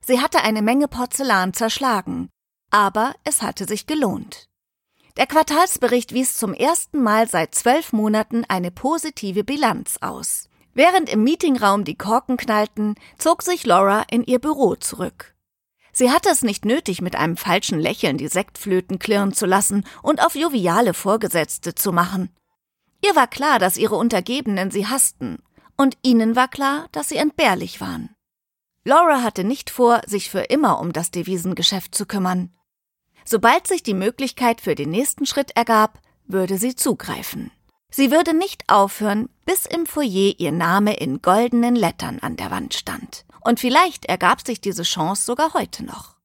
Sie hatte eine Menge Porzellan zerschlagen, aber es hatte sich gelohnt. Der Quartalsbericht wies zum ersten Mal seit zwölf Monaten eine positive Bilanz aus. Während im Meetingraum die Korken knallten, zog sich Laura in ihr Büro zurück. Sie hatte es nicht nötig, mit einem falschen Lächeln die Sektflöten klirren zu lassen und auf joviale Vorgesetzte zu machen. Ihr war klar, dass ihre Untergebenen sie hassten, und ihnen war klar, dass sie entbehrlich waren. Laura hatte nicht vor, sich für immer um das Devisengeschäft zu kümmern. Sobald sich die Möglichkeit für den nächsten Schritt ergab, würde sie zugreifen. Sie würde nicht aufhören, bis im Foyer ihr Name in goldenen Lettern an der Wand stand. Und vielleicht ergab sich diese Chance sogar heute noch.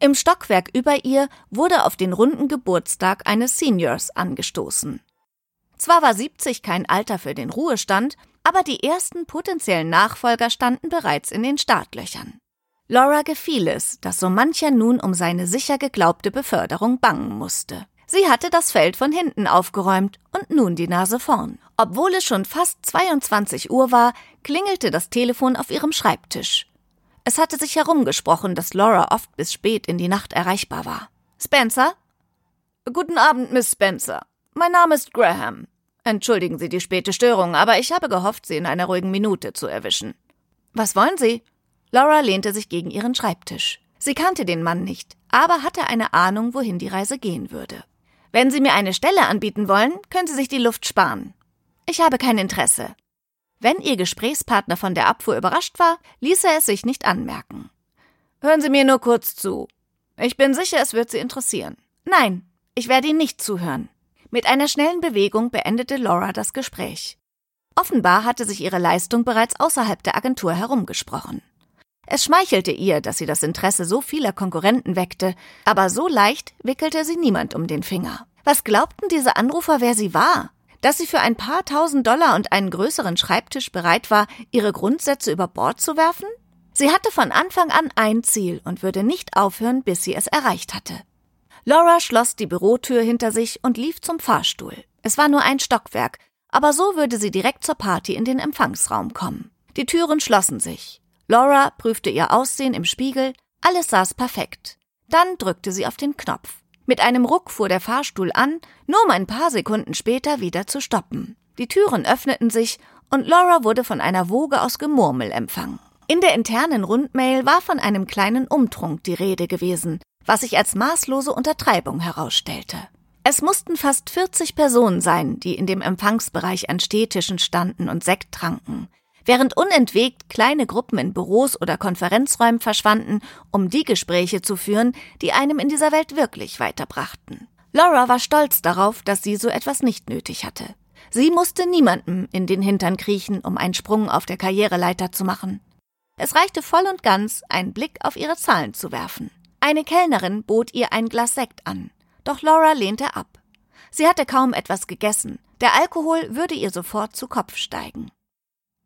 Im Stockwerk über ihr wurde auf den runden Geburtstag eines Seniors angestoßen. Zwar war 70 kein Alter für den Ruhestand, aber die ersten potenziellen Nachfolger standen bereits in den Startlöchern. Laura gefiel es, dass so mancher nun um seine sicher geglaubte Beförderung bangen musste. Sie hatte das Feld von hinten aufgeräumt und nun die Nase vorn. Obwohl es schon fast 22 Uhr war, klingelte das Telefon auf ihrem Schreibtisch. Es hatte sich herumgesprochen, dass Laura oft bis spät in die Nacht erreichbar war. Spencer? Guten Abend, Miss Spencer. Mein Name ist Graham. Entschuldigen Sie die späte Störung, aber ich habe gehofft, Sie in einer ruhigen Minute zu erwischen. Was wollen Sie? Laura lehnte sich gegen ihren Schreibtisch. Sie kannte den Mann nicht, aber hatte eine Ahnung, wohin die Reise gehen würde. Wenn Sie mir eine Stelle anbieten wollen, können Sie sich die Luft sparen. Ich habe kein Interesse. Wenn Ihr Gesprächspartner von der Abfuhr überrascht war, ließ er es sich nicht anmerken. Hören Sie mir nur kurz zu. Ich bin sicher, es wird Sie interessieren. Nein, ich werde Ihnen nicht zuhören. Mit einer schnellen Bewegung beendete Laura das Gespräch. Offenbar hatte sich ihre Leistung bereits außerhalb der Agentur herumgesprochen. Es schmeichelte ihr, dass sie das Interesse so vieler Konkurrenten weckte, aber so leicht wickelte sie niemand um den Finger. Was glaubten diese Anrufer, wer sie war? Dass sie für ein paar tausend Dollar und einen größeren Schreibtisch bereit war, ihre Grundsätze über Bord zu werfen? Sie hatte von Anfang an ein Ziel und würde nicht aufhören, bis sie es erreicht hatte. Laura schloss die Bürotür hinter sich und lief zum Fahrstuhl. Es war nur ein Stockwerk, aber so würde sie direkt zur Party in den Empfangsraum kommen. Die Türen schlossen sich. Laura prüfte ihr Aussehen im Spiegel, alles saß perfekt. Dann drückte sie auf den Knopf. Mit einem Ruck fuhr der Fahrstuhl an, nur um ein paar Sekunden später wieder zu stoppen. Die Türen öffneten sich und Laura wurde von einer Woge aus Gemurmel empfangen. In der internen Rundmail war von einem kleinen Umtrunk die Rede gewesen, was sich als maßlose Untertreibung herausstellte. Es mussten fast 40 Personen sein, die in dem Empfangsbereich an Stehtischen standen und Sekt tranken während unentwegt kleine Gruppen in Büros oder Konferenzräumen verschwanden, um die Gespräche zu führen, die einem in dieser Welt wirklich weiterbrachten. Laura war stolz darauf, dass sie so etwas nicht nötig hatte. Sie musste niemandem in den Hintern kriechen, um einen Sprung auf der Karriereleiter zu machen. Es reichte voll und ganz, einen Blick auf ihre Zahlen zu werfen. Eine Kellnerin bot ihr ein Glas Sekt an, doch Laura lehnte ab. Sie hatte kaum etwas gegessen, der Alkohol würde ihr sofort zu Kopf steigen.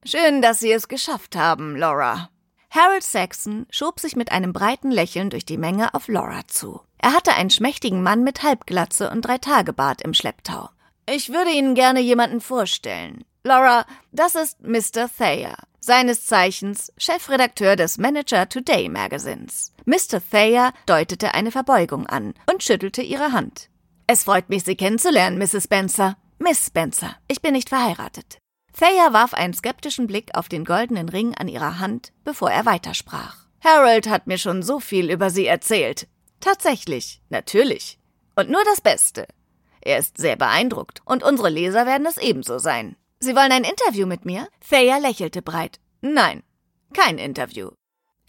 Schön, dass Sie es geschafft haben, Laura. Harold Saxon schob sich mit einem breiten Lächeln durch die Menge auf Laura zu. Er hatte einen schmächtigen Mann mit Halbglatze und Dreitagebart im Schlepptau. Ich würde Ihnen gerne jemanden vorstellen. Laura, das ist Mr. Thayer, seines Zeichens Chefredakteur des Manager Today Magazins. Mr. Thayer deutete eine Verbeugung an und schüttelte ihre Hand. Es freut mich, Sie kennenzulernen, Mrs. Spencer. Miss Spencer, ich bin nicht verheiratet. Thayer warf einen skeptischen Blick auf den goldenen Ring an ihrer Hand, bevor er weitersprach. Harold hat mir schon so viel über Sie erzählt. Tatsächlich, natürlich. Und nur das Beste. Er ist sehr beeindruckt, und unsere Leser werden es ebenso sein. Sie wollen ein Interview mit mir? Thayer lächelte breit. Nein, kein Interview.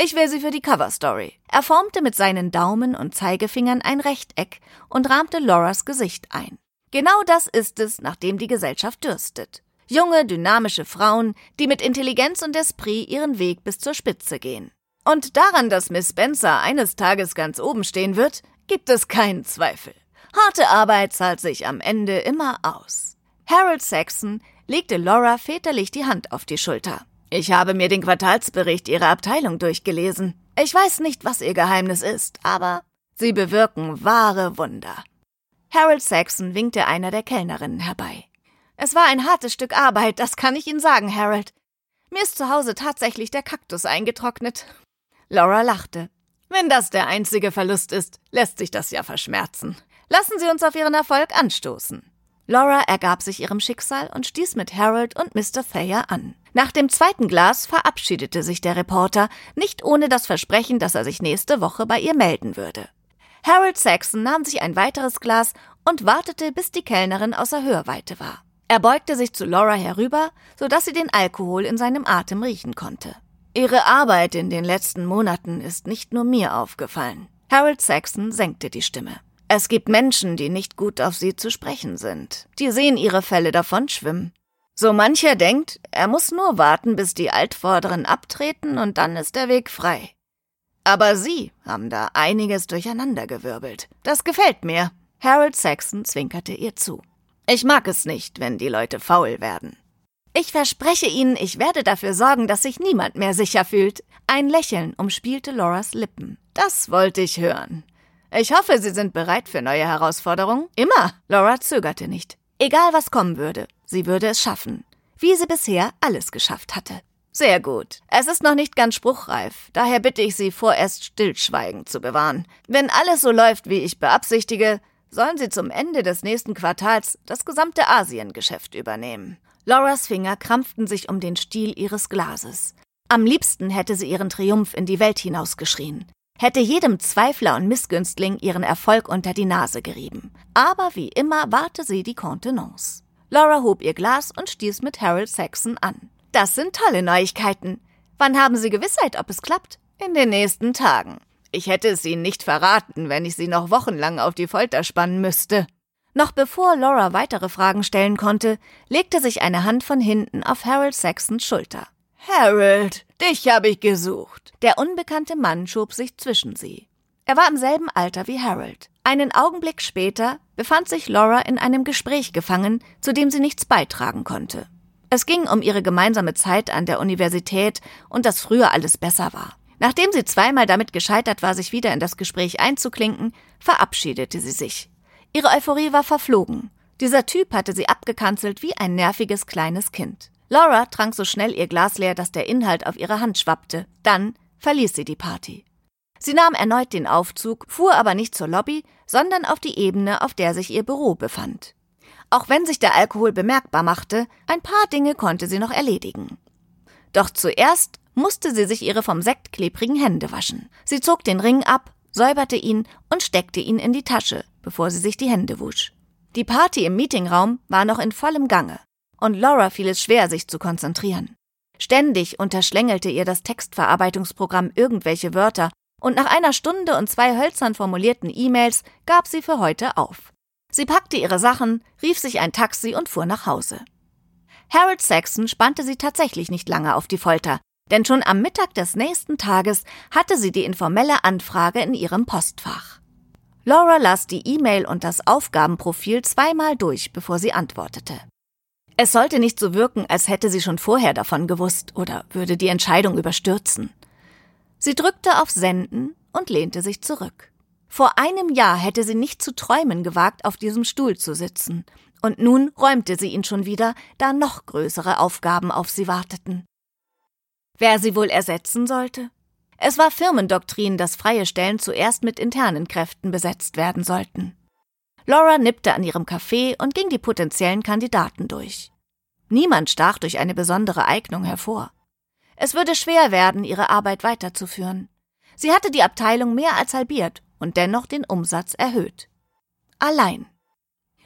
Ich will sie für die Coverstory. Er formte mit seinen Daumen und Zeigefingern ein Rechteck und rahmte Lauras Gesicht ein. Genau das ist es, nach dem die Gesellschaft dürstet. Junge, dynamische Frauen, die mit Intelligenz und Esprit ihren Weg bis zur Spitze gehen. Und daran, dass Miss Spencer eines Tages ganz oben stehen wird, gibt es keinen Zweifel. Harte Arbeit zahlt sich am Ende immer aus. Harold Saxon legte Laura väterlich die Hand auf die Schulter. Ich habe mir den Quartalsbericht Ihrer Abteilung durchgelesen. Ich weiß nicht, was Ihr Geheimnis ist, aber Sie bewirken wahre Wunder. Harold Saxon winkte einer der Kellnerinnen herbei. Es war ein hartes Stück Arbeit, das kann ich Ihnen sagen, Harold. Mir ist zu Hause tatsächlich der Kaktus eingetrocknet. Laura lachte. Wenn das der einzige Verlust ist, lässt sich das ja verschmerzen. Lassen Sie uns auf Ihren Erfolg anstoßen. Laura ergab sich ihrem Schicksal und stieß mit Harold und Mr. Thayer an. Nach dem zweiten Glas verabschiedete sich der Reporter, nicht ohne das Versprechen, dass er sich nächste Woche bei ihr melden würde. Harold Saxon nahm sich ein weiteres Glas und wartete, bis die Kellnerin außer Hörweite war. Er beugte sich zu Laura herüber, so dass sie den Alkohol in seinem Atem riechen konnte. Ihre Arbeit in den letzten Monaten ist nicht nur mir aufgefallen. Harold Saxon senkte die Stimme. Es gibt Menschen, die nicht gut auf sie zu sprechen sind. Die sehen ihre Fälle davonschwimmen. So mancher denkt, er muss nur warten, bis die Altvorderen abtreten und dann ist der Weg frei. Aber Sie haben da einiges durcheinandergewirbelt. Das gefällt mir. Harold Saxon zwinkerte ihr zu. Ich mag es nicht, wenn die Leute faul werden. Ich verspreche Ihnen, ich werde dafür sorgen, dass sich niemand mehr sicher fühlt. Ein Lächeln umspielte Lauras Lippen. Das wollte ich hören. Ich hoffe, Sie sind bereit für neue Herausforderungen. Immer. Laura zögerte nicht. Egal was kommen würde, sie würde es schaffen. Wie sie bisher alles geschafft hatte. Sehr gut. Es ist noch nicht ganz spruchreif, daher bitte ich Sie vorerst Stillschweigen zu bewahren. Wenn alles so läuft, wie ich beabsichtige, sollen sie zum Ende des nächsten Quartals das gesamte Asiengeschäft übernehmen. Lauras Finger krampften sich um den Stiel ihres Glases. Am liebsten hätte sie ihren Triumph in die Welt hinausgeschrien, hätte jedem Zweifler und Missgünstling ihren Erfolg unter die Nase gerieben. Aber wie immer warte sie die Kontenance. Laura hob ihr Glas und stieß mit Harold Saxon an. Das sind tolle Neuigkeiten. Wann haben Sie Gewissheit, ob es klappt? In den nächsten Tagen. Ich hätte es Ihnen nicht verraten, wenn ich Sie noch wochenlang auf die Folter spannen müsste. Noch bevor Laura weitere Fragen stellen konnte, legte sich eine Hand von hinten auf Harold Saxons Schulter. Harold, dich habe ich gesucht. Der unbekannte Mann schob sich zwischen sie. Er war im selben Alter wie Harold. Einen Augenblick später befand sich Laura in einem Gespräch gefangen, zu dem sie nichts beitragen konnte. Es ging um ihre gemeinsame Zeit an der Universität und dass früher alles besser war. Nachdem sie zweimal damit gescheitert war, sich wieder in das Gespräch einzuklinken, verabschiedete sie sich. Ihre Euphorie war verflogen. Dieser Typ hatte sie abgekanzelt wie ein nerviges kleines Kind. Laura trank so schnell ihr Glas leer, dass der Inhalt auf ihre Hand schwappte. Dann verließ sie die Party. Sie nahm erneut den Aufzug, fuhr aber nicht zur Lobby, sondern auf die Ebene, auf der sich ihr Büro befand. Auch wenn sich der Alkohol bemerkbar machte, ein paar Dinge konnte sie noch erledigen. Doch zuerst musste sie sich ihre vom Sekt klebrigen Hände waschen. Sie zog den Ring ab, säuberte ihn und steckte ihn in die Tasche, bevor sie sich die Hände wusch. Die Party im Meetingraum war noch in vollem Gange, und Laura fiel es schwer, sich zu konzentrieren. Ständig unterschlängelte ihr das Textverarbeitungsprogramm irgendwelche Wörter, und nach einer Stunde und zwei hölzern formulierten E-Mails gab sie für heute auf. Sie packte ihre Sachen, rief sich ein Taxi und fuhr nach Hause. Harold Saxon spannte sie tatsächlich nicht lange auf die Folter, denn schon am Mittag des nächsten Tages hatte sie die informelle Anfrage in ihrem Postfach. Laura las die E-Mail und das Aufgabenprofil zweimal durch, bevor sie antwortete. Es sollte nicht so wirken, als hätte sie schon vorher davon gewusst oder würde die Entscheidung überstürzen. Sie drückte auf Senden und lehnte sich zurück. Vor einem Jahr hätte sie nicht zu träumen gewagt, auf diesem Stuhl zu sitzen, und nun räumte sie ihn schon wieder, da noch größere Aufgaben auf sie warteten. Wer sie wohl ersetzen sollte? Es war Firmendoktrin, dass freie Stellen zuerst mit internen Kräften besetzt werden sollten. Laura nippte an ihrem Kaffee und ging die potenziellen Kandidaten durch. Niemand stach durch eine besondere Eignung hervor. Es würde schwer werden, ihre Arbeit weiterzuführen. Sie hatte die Abteilung mehr als halbiert und dennoch den Umsatz erhöht. Allein.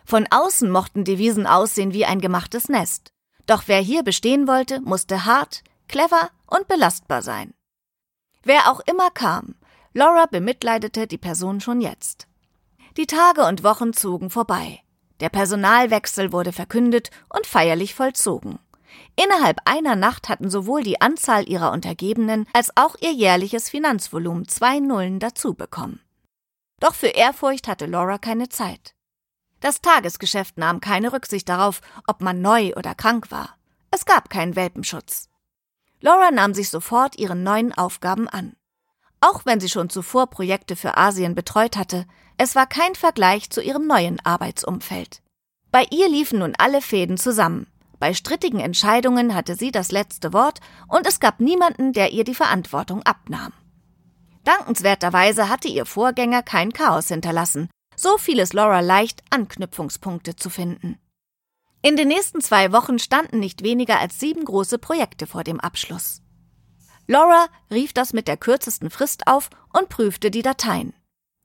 Von außen mochten die Wiesen aussehen wie ein gemachtes Nest. Doch wer hier bestehen wollte, musste hart, clever und belastbar sein. Wer auch immer kam, Laura bemitleidete die Person schon jetzt. Die Tage und Wochen zogen vorbei. Der Personalwechsel wurde verkündet und feierlich vollzogen. Innerhalb einer Nacht hatten sowohl die Anzahl ihrer Untergebenen als auch ihr jährliches Finanzvolumen zwei Nullen dazu bekommen. Doch für Ehrfurcht hatte Laura keine Zeit. Das Tagesgeschäft nahm keine Rücksicht darauf, ob man neu oder krank war. Es gab keinen Welpenschutz. Laura nahm sich sofort ihren neuen Aufgaben an. Auch wenn sie schon zuvor Projekte für Asien betreut hatte, es war kein Vergleich zu ihrem neuen Arbeitsumfeld. Bei ihr liefen nun alle Fäden zusammen. Bei strittigen Entscheidungen hatte sie das letzte Wort und es gab niemanden, der ihr die Verantwortung abnahm. Dankenswerterweise hatte ihr Vorgänger kein Chaos hinterlassen. So fiel es Laura leicht, Anknüpfungspunkte zu finden. In den nächsten zwei Wochen standen nicht weniger als sieben große Projekte vor dem Abschluss. Laura rief das mit der kürzesten Frist auf und prüfte die Dateien.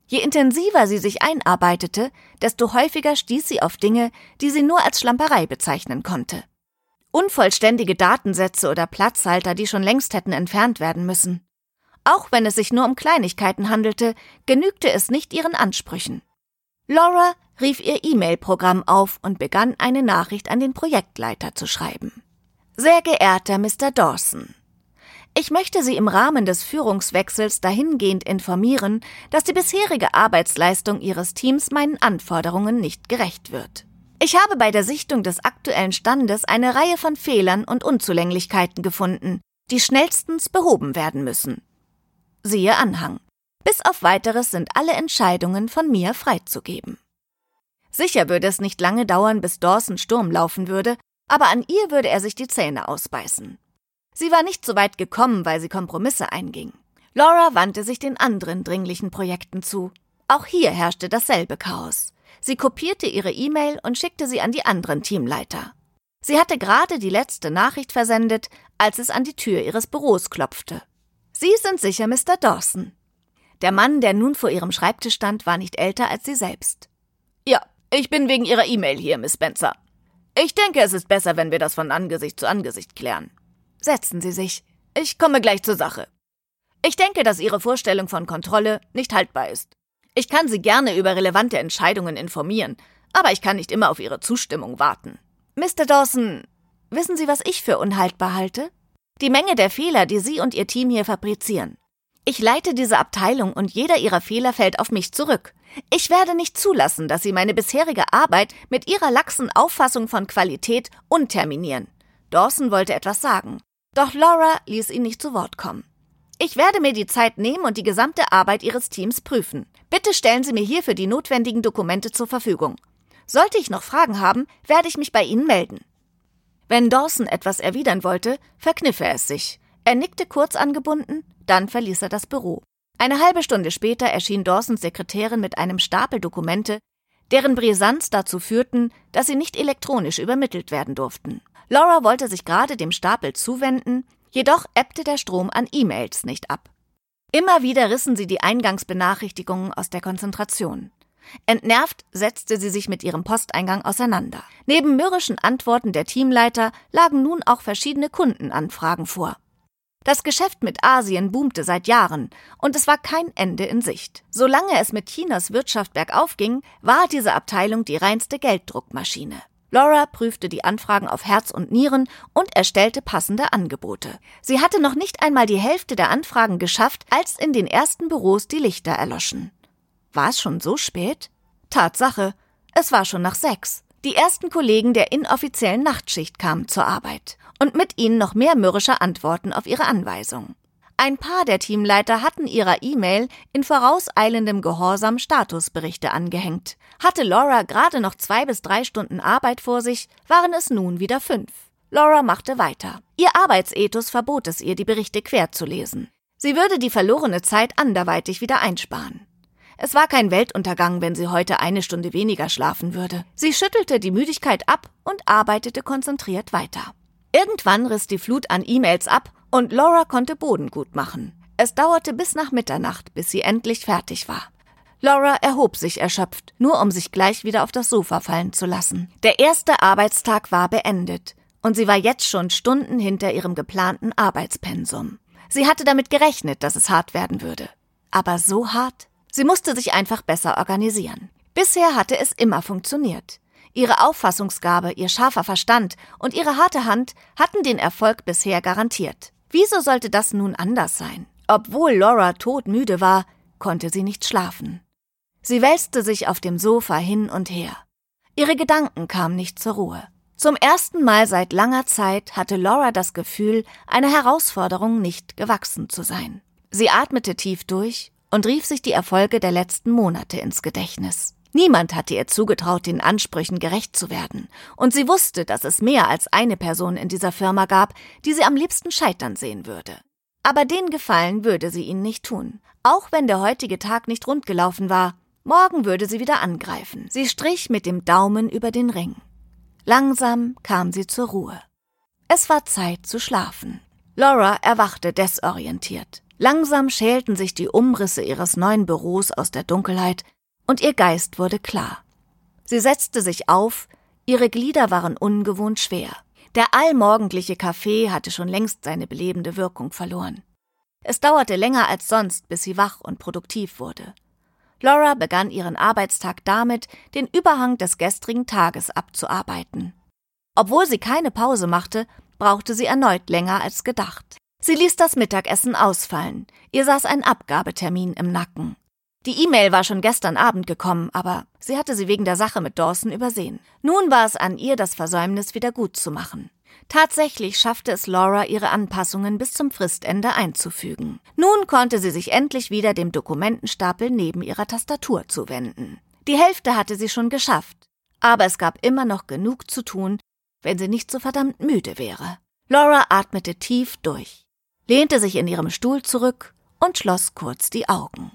Je intensiver sie sich einarbeitete, desto häufiger stieß sie auf Dinge, die sie nur als Schlamperei bezeichnen konnte. Unvollständige Datensätze oder Platzhalter, die schon längst hätten entfernt werden müssen. Auch wenn es sich nur um Kleinigkeiten handelte, genügte es nicht ihren Ansprüchen. Laura rief ihr E-Mail-Programm auf und begann eine Nachricht an den Projektleiter zu schreiben. Sehr geehrter Mr. Dawson, ich möchte Sie im Rahmen des Führungswechsels dahingehend informieren, dass die bisherige Arbeitsleistung Ihres Teams meinen Anforderungen nicht gerecht wird. Ich habe bei der Sichtung des aktuellen Standes eine Reihe von Fehlern und Unzulänglichkeiten gefunden, die schnellstens behoben werden müssen. Siehe Anhang. Bis auf weiteres sind alle Entscheidungen von mir freizugeben. Sicher würde es nicht lange dauern, bis Dawson Sturm laufen würde, aber an ihr würde er sich die Zähne ausbeißen. Sie war nicht so weit gekommen, weil sie Kompromisse einging. Laura wandte sich den anderen dringlichen Projekten zu. Auch hier herrschte dasselbe Chaos. Sie kopierte ihre E-Mail und schickte sie an die anderen Teamleiter. Sie hatte gerade die letzte Nachricht versendet, als es an die Tür ihres Büros klopfte. Sie sind sicher Mr. Dawson. Der Mann, der nun vor ihrem Schreibtisch stand, war nicht älter als sie selbst. Ja, ich bin wegen Ihrer E-Mail hier, Miss Spencer. Ich denke, es ist besser, wenn wir das von Angesicht zu Angesicht klären. Setzen Sie sich. Ich komme gleich zur Sache. Ich denke, dass Ihre Vorstellung von Kontrolle nicht haltbar ist. Ich kann Sie gerne über relevante Entscheidungen informieren, aber ich kann nicht immer auf Ihre Zustimmung warten. Mr. Dawson, wissen Sie, was ich für unhaltbar halte? Die Menge der Fehler, die Sie und Ihr Team hier fabrizieren. Ich leite diese Abteilung und jeder Ihrer Fehler fällt auf mich zurück. Ich werde nicht zulassen, dass Sie meine bisherige Arbeit mit Ihrer laxen Auffassung von Qualität unterminieren. Dawson wollte etwas sagen. Doch Laura ließ ihn nicht zu Wort kommen. Ich werde mir die Zeit nehmen und die gesamte Arbeit Ihres Teams prüfen. Bitte stellen Sie mir hierfür die notwendigen Dokumente zur Verfügung. Sollte ich noch Fragen haben, werde ich mich bei Ihnen melden. Wenn Dawson etwas erwidern wollte, verkniff er es sich. Er nickte kurz angebunden, dann verließ er das Büro. Eine halbe Stunde später erschien Dawsons Sekretärin mit einem Stapel Dokumente, deren Brisanz dazu führten, dass sie nicht elektronisch übermittelt werden durften. Laura wollte sich gerade dem Stapel zuwenden, jedoch ebbte der Strom an E-Mails nicht ab. Immer wieder rissen sie die Eingangsbenachrichtigungen aus der Konzentration. Entnervt setzte sie sich mit ihrem Posteingang auseinander. Neben mürrischen Antworten der Teamleiter lagen nun auch verschiedene Kundenanfragen vor. Das Geschäft mit Asien boomte seit Jahren und es war kein Ende in Sicht. Solange es mit Chinas Wirtschaft bergauf ging, war diese Abteilung die reinste Gelddruckmaschine. Laura prüfte die Anfragen auf Herz und Nieren und erstellte passende Angebote. Sie hatte noch nicht einmal die Hälfte der Anfragen geschafft, als in den ersten Büros die Lichter erloschen. War es schon so spät? Tatsache, es war schon nach sechs. Die ersten Kollegen der inoffiziellen Nachtschicht kamen zur Arbeit und mit ihnen noch mehr mürrische Antworten auf ihre Anweisung. Ein paar der Teamleiter hatten ihrer E-Mail in vorauseilendem Gehorsam Statusberichte angehängt. Hatte Laura gerade noch zwei bis drei Stunden Arbeit vor sich, waren es nun wieder fünf. Laura machte weiter. Ihr Arbeitsethos verbot es ihr, die Berichte quer zu lesen. Sie würde die verlorene Zeit anderweitig wieder einsparen. Es war kein Weltuntergang, wenn sie heute eine Stunde weniger schlafen würde. Sie schüttelte die Müdigkeit ab und arbeitete konzentriert weiter. Irgendwann riss die Flut an E-Mails ab und Laura konnte Boden gut machen. Es dauerte bis nach Mitternacht, bis sie endlich fertig war. Laura erhob sich erschöpft, nur um sich gleich wieder auf das Sofa fallen zu lassen. Der erste Arbeitstag war beendet und sie war jetzt schon Stunden hinter ihrem geplanten Arbeitspensum. Sie hatte damit gerechnet, dass es hart werden würde. Aber so hart? Sie musste sich einfach besser organisieren. Bisher hatte es immer funktioniert. Ihre Auffassungsgabe, ihr scharfer Verstand und ihre harte Hand hatten den Erfolg bisher garantiert. Wieso sollte das nun anders sein? Obwohl Laura todmüde war, konnte sie nicht schlafen. Sie wälzte sich auf dem Sofa hin und her. Ihre Gedanken kamen nicht zur Ruhe. Zum ersten Mal seit langer Zeit hatte Laura das Gefühl, einer Herausforderung nicht gewachsen zu sein. Sie atmete tief durch und rief sich die Erfolge der letzten Monate ins Gedächtnis. Niemand hatte ihr zugetraut, den Ansprüchen gerecht zu werden, und sie wusste, dass es mehr als eine Person in dieser Firma gab, die sie am liebsten scheitern sehen würde. Aber den Gefallen würde sie ihnen nicht tun. Auch wenn der heutige Tag nicht rund gelaufen war, morgen würde sie wieder angreifen. Sie strich mit dem Daumen über den Ring. Langsam kam sie zur Ruhe. Es war Zeit zu schlafen. Laura erwachte desorientiert. Langsam schälten sich die Umrisse ihres neuen Büros aus der Dunkelheit, und ihr Geist wurde klar. Sie setzte sich auf, ihre Glieder waren ungewohnt schwer. Der allmorgendliche Kaffee hatte schon längst seine belebende Wirkung verloren. Es dauerte länger als sonst, bis sie wach und produktiv wurde. Laura begann ihren Arbeitstag damit, den Überhang des gestrigen Tages abzuarbeiten. Obwohl sie keine Pause machte, brauchte sie erneut länger als gedacht. Sie ließ das Mittagessen ausfallen. Ihr saß ein Abgabetermin im Nacken. Die E-Mail war schon gestern Abend gekommen, aber sie hatte sie wegen der Sache mit Dawson übersehen. Nun war es an ihr, das Versäumnis wieder gut zu machen. Tatsächlich schaffte es Laura, ihre Anpassungen bis zum Fristende einzufügen. Nun konnte sie sich endlich wieder dem Dokumentenstapel neben ihrer Tastatur zuwenden. Die Hälfte hatte sie schon geschafft, aber es gab immer noch genug zu tun, wenn sie nicht so verdammt müde wäre. Laura atmete tief durch lehnte sich in ihrem Stuhl zurück und schloss kurz die Augen.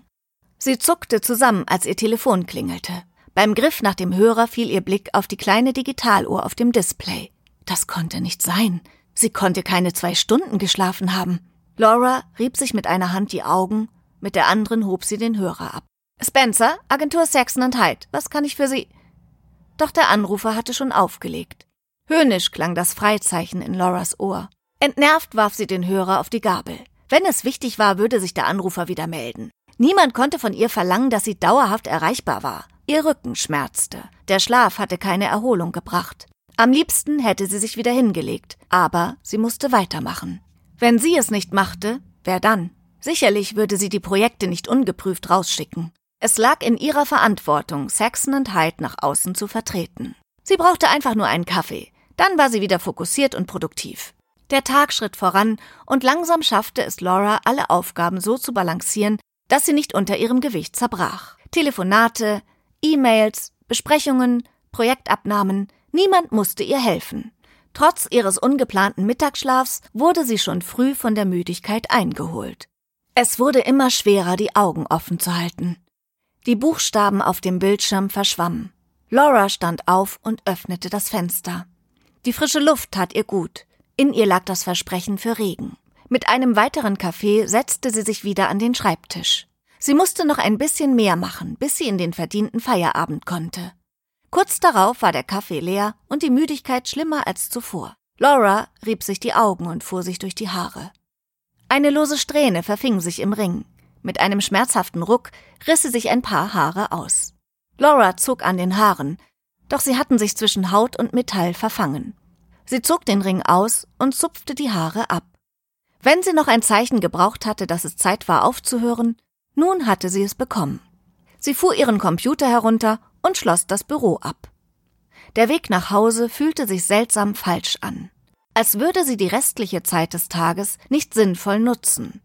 Sie zuckte zusammen, als ihr Telefon klingelte. Beim Griff nach dem Hörer fiel ihr Blick auf die kleine Digitaluhr auf dem Display. Das konnte nicht sein. Sie konnte keine zwei Stunden geschlafen haben. Laura rieb sich mit einer Hand die Augen, mit der anderen hob sie den Hörer ab. Spencer, Agentur Saxon and Hyde, was kann ich für Sie? Doch der Anrufer hatte schon aufgelegt. Höhnisch klang das Freizeichen in Lauras Ohr. Entnervt warf sie den Hörer auf die Gabel. Wenn es wichtig war, würde sich der Anrufer wieder melden. Niemand konnte von ihr verlangen, dass sie dauerhaft erreichbar war. Ihr Rücken schmerzte. Der Schlaf hatte keine Erholung gebracht. Am liebsten hätte sie sich wieder hingelegt, aber sie musste weitermachen. Wenn sie es nicht machte, wer dann? Sicherlich würde sie die Projekte nicht ungeprüft rausschicken. Es lag in ihrer Verantwortung, Saxon und Hyde nach außen zu vertreten. Sie brauchte einfach nur einen Kaffee. Dann war sie wieder fokussiert und produktiv. Der Tag schritt voran und langsam schaffte es Laura, alle Aufgaben so zu balancieren, dass sie nicht unter ihrem Gewicht zerbrach. Telefonate, E-Mails, Besprechungen, Projektabnahmen, niemand musste ihr helfen. Trotz ihres ungeplanten Mittagsschlafs wurde sie schon früh von der Müdigkeit eingeholt. Es wurde immer schwerer, die Augen offen zu halten. Die Buchstaben auf dem Bildschirm verschwammen. Laura stand auf und öffnete das Fenster. Die frische Luft tat ihr gut. In ihr lag das Versprechen für Regen. Mit einem weiteren Kaffee setzte sie sich wieder an den Schreibtisch. Sie musste noch ein bisschen mehr machen, bis sie in den verdienten Feierabend konnte. Kurz darauf war der Kaffee leer und die Müdigkeit schlimmer als zuvor. Laura rieb sich die Augen und fuhr sich durch die Haare. Eine lose Strähne verfing sich im Ring. Mit einem schmerzhaften Ruck riss sie sich ein paar Haare aus. Laura zog an den Haaren, doch sie hatten sich zwischen Haut und Metall verfangen. Sie zog den Ring aus und zupfte die Haare ab. Wenn sie noch ein Zeichen gebraucht hatte, dass es Zeit war aufzuhören, nun hatte sie es bekommen. Sie fuhr ihren Computer herunter und schloss das Büro ab. Der Weg nach Hause fühlte sich seltsam falsch an, als würde sie die restliche Zeit des Tages nicht sinnvoll nutzen.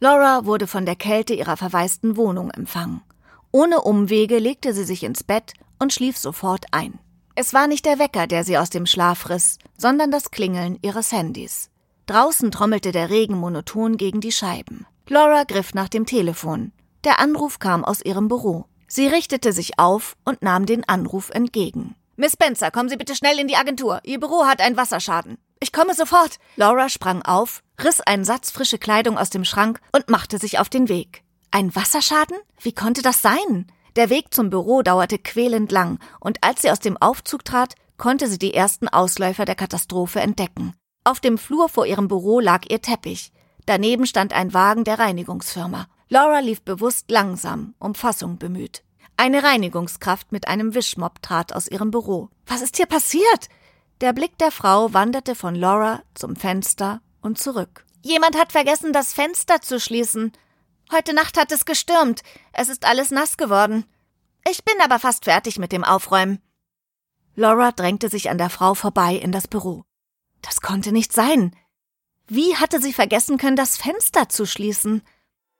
Laura wurde von der Kälte ihrer verwaisten Wohnung empfangen. Ohne Umwege legte sie sich ins Bett und schlief sofort ein. Es war nicht der Wecker, der sie aus dem Schlaf riss, sondern das Klingeln ihres Handys. Draußen trommelte der Regen monoton gegen die Scheiben. Laura griff nach dem Telefon. Der Anruf kam aus ihrem Büro. Sie richtete sich auf und nahm den Anruf entgegen. Miss Spencer, kommen Sie bitte schnell in die Agentur. Ihr Büro hat einen Wasserschaden. Ich komme sofort. Laura sprang auf, riss einen Satz frische Kleidung aus dem Schrank und machte sich auf den Weg. Ein Wasserschaden? Wie konnte das sein? Der Weg zum Büro dauerte quälend lang, und als sie aus dem Aufzug trat, konnte sie die ersten Ausläufer der Katastrophe entdecken. Auf dem Flur vor ihrem Büro lag ihr Teppich. Daneben stand ein Wagen der Reinigungsfirma. Laura lief bewusst langsam, um Fassung bemüht. Eine Reinigungskraft mit einem Wischmopp trat aus ihrem Büro. Was ist hier passiert? Der Blick der Frau wanderte von Laura zum Fenster und zurück. Jemand hat vergessen, das Fenster zu schließen. Heute Nacht hat es gestürmt. Es ist alles nass geworden. Ich bin aber fast fertig mit dem Aufräumen. Laura drängte sich an der Frau vorbei in das Büro. Das konnte nicht sein. Wie hatte sie vergessen können, das Fenster zu schließen?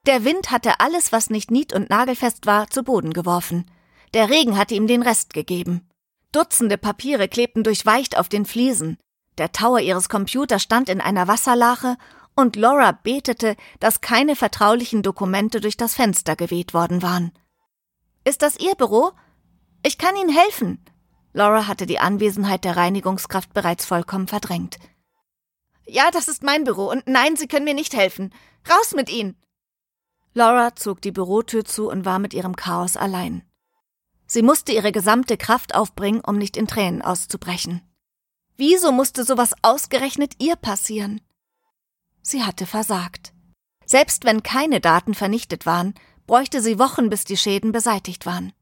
Der Wind hatte alles, was nicht nied- und nagelfest war, zu Boden geworfen. Der Regen hatte ihm den Rest gegeben. Dutzende Papiere klebten durchweicht auf den Fliesen. Der Tower ihres Computers stand in einer Wasserlache und Laura betete, dass keine vertraulichen Dokumente durch das Fenster geweht worden waren. Ist das Ihr Büro? Ich kann Ihnen helfen. Laura hatte die Anwesenheit der Reinigungskraft bereits vollkommen verdrängt. Ja, das ist mein Büro, und nein, Sie können mir nicht helfen. Raus mit Ihnen! Laura zog die Bürotür zu und war mit ihrem Chaos allein. Sie musste ihre gesamte Kraft aufbringen, um nicht in Tränen auszubrechen. Wieso musste sowas ausgerechnet ihr passieren? Sie hatte versagt. Selbst wenn keine Daten vernichtet waren, bräuchte sie Wochen, bis die Schäden beseitigt waren.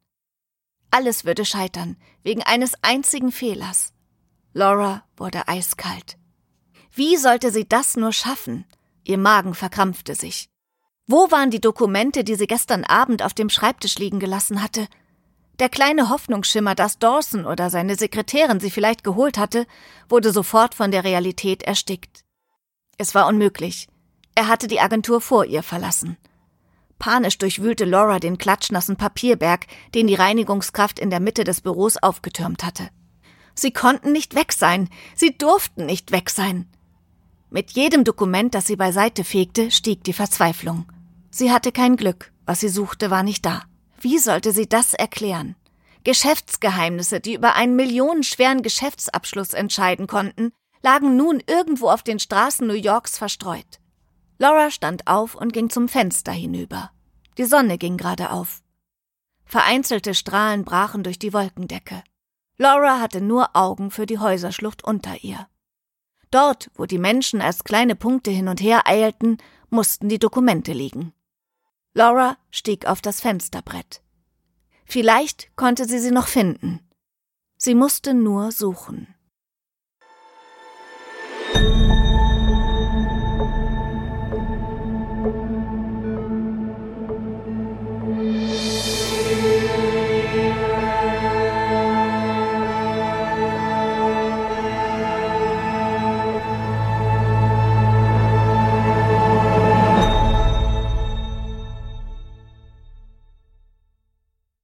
Alles würde scheitern, wegen eines einzigen Fehlers. Laura wurde eiskalt. Wie sollte sie das nur schaffen? Ihr Magen verkrampfte sich. Wo waren die Dokumente, die sie gestern Abend auf dem Schreibtisch liegen gelassen hatte? Der kleine Hoffnungsschimmer, dass Dawson oder seine Sekretärin sie vielleicht geholt hatte, wurde sofort von der Realität erstickt. Es war unmöglich. Er hatte die Agentur vor ihr verlassen. Panisch durchwühlte Laura den klatschnassen Papierberg, den die Reinigungskraft in der Mitte des Büros aufgetürmt hatte. Sie konnten nicht weg sein. Sie durften nicht weg sein. Mit jedem Dokument, das sie beiseite fegte, stieg die Verzweiflung. Sie hatte kein Glück. Was sie suchte, war nicht da. Wie sollte sie das erklären? Geschäftsgeheimnisse, die über einen millionenschweren Geschäftsabschluss entscheiden konnten, lagen nun irgendwo auf den Straßen New Yorks verstreut. Laura stand auf und ging zum Fenster hinüber. Die Sonne ging gerade auf. Vereinzelte Strahlen brachen durch die Wolkendecke. Laura hatte nur Augen für die Häuserschlucht unter ihr. Dort, wo die Menschen als kleine Punkte hin und her eilten, mussten die Dokumente liegen. Laura stieg auf das Fensterbrett. Vielleicht konnte sie sie noch finden. Sie musste nur suchen.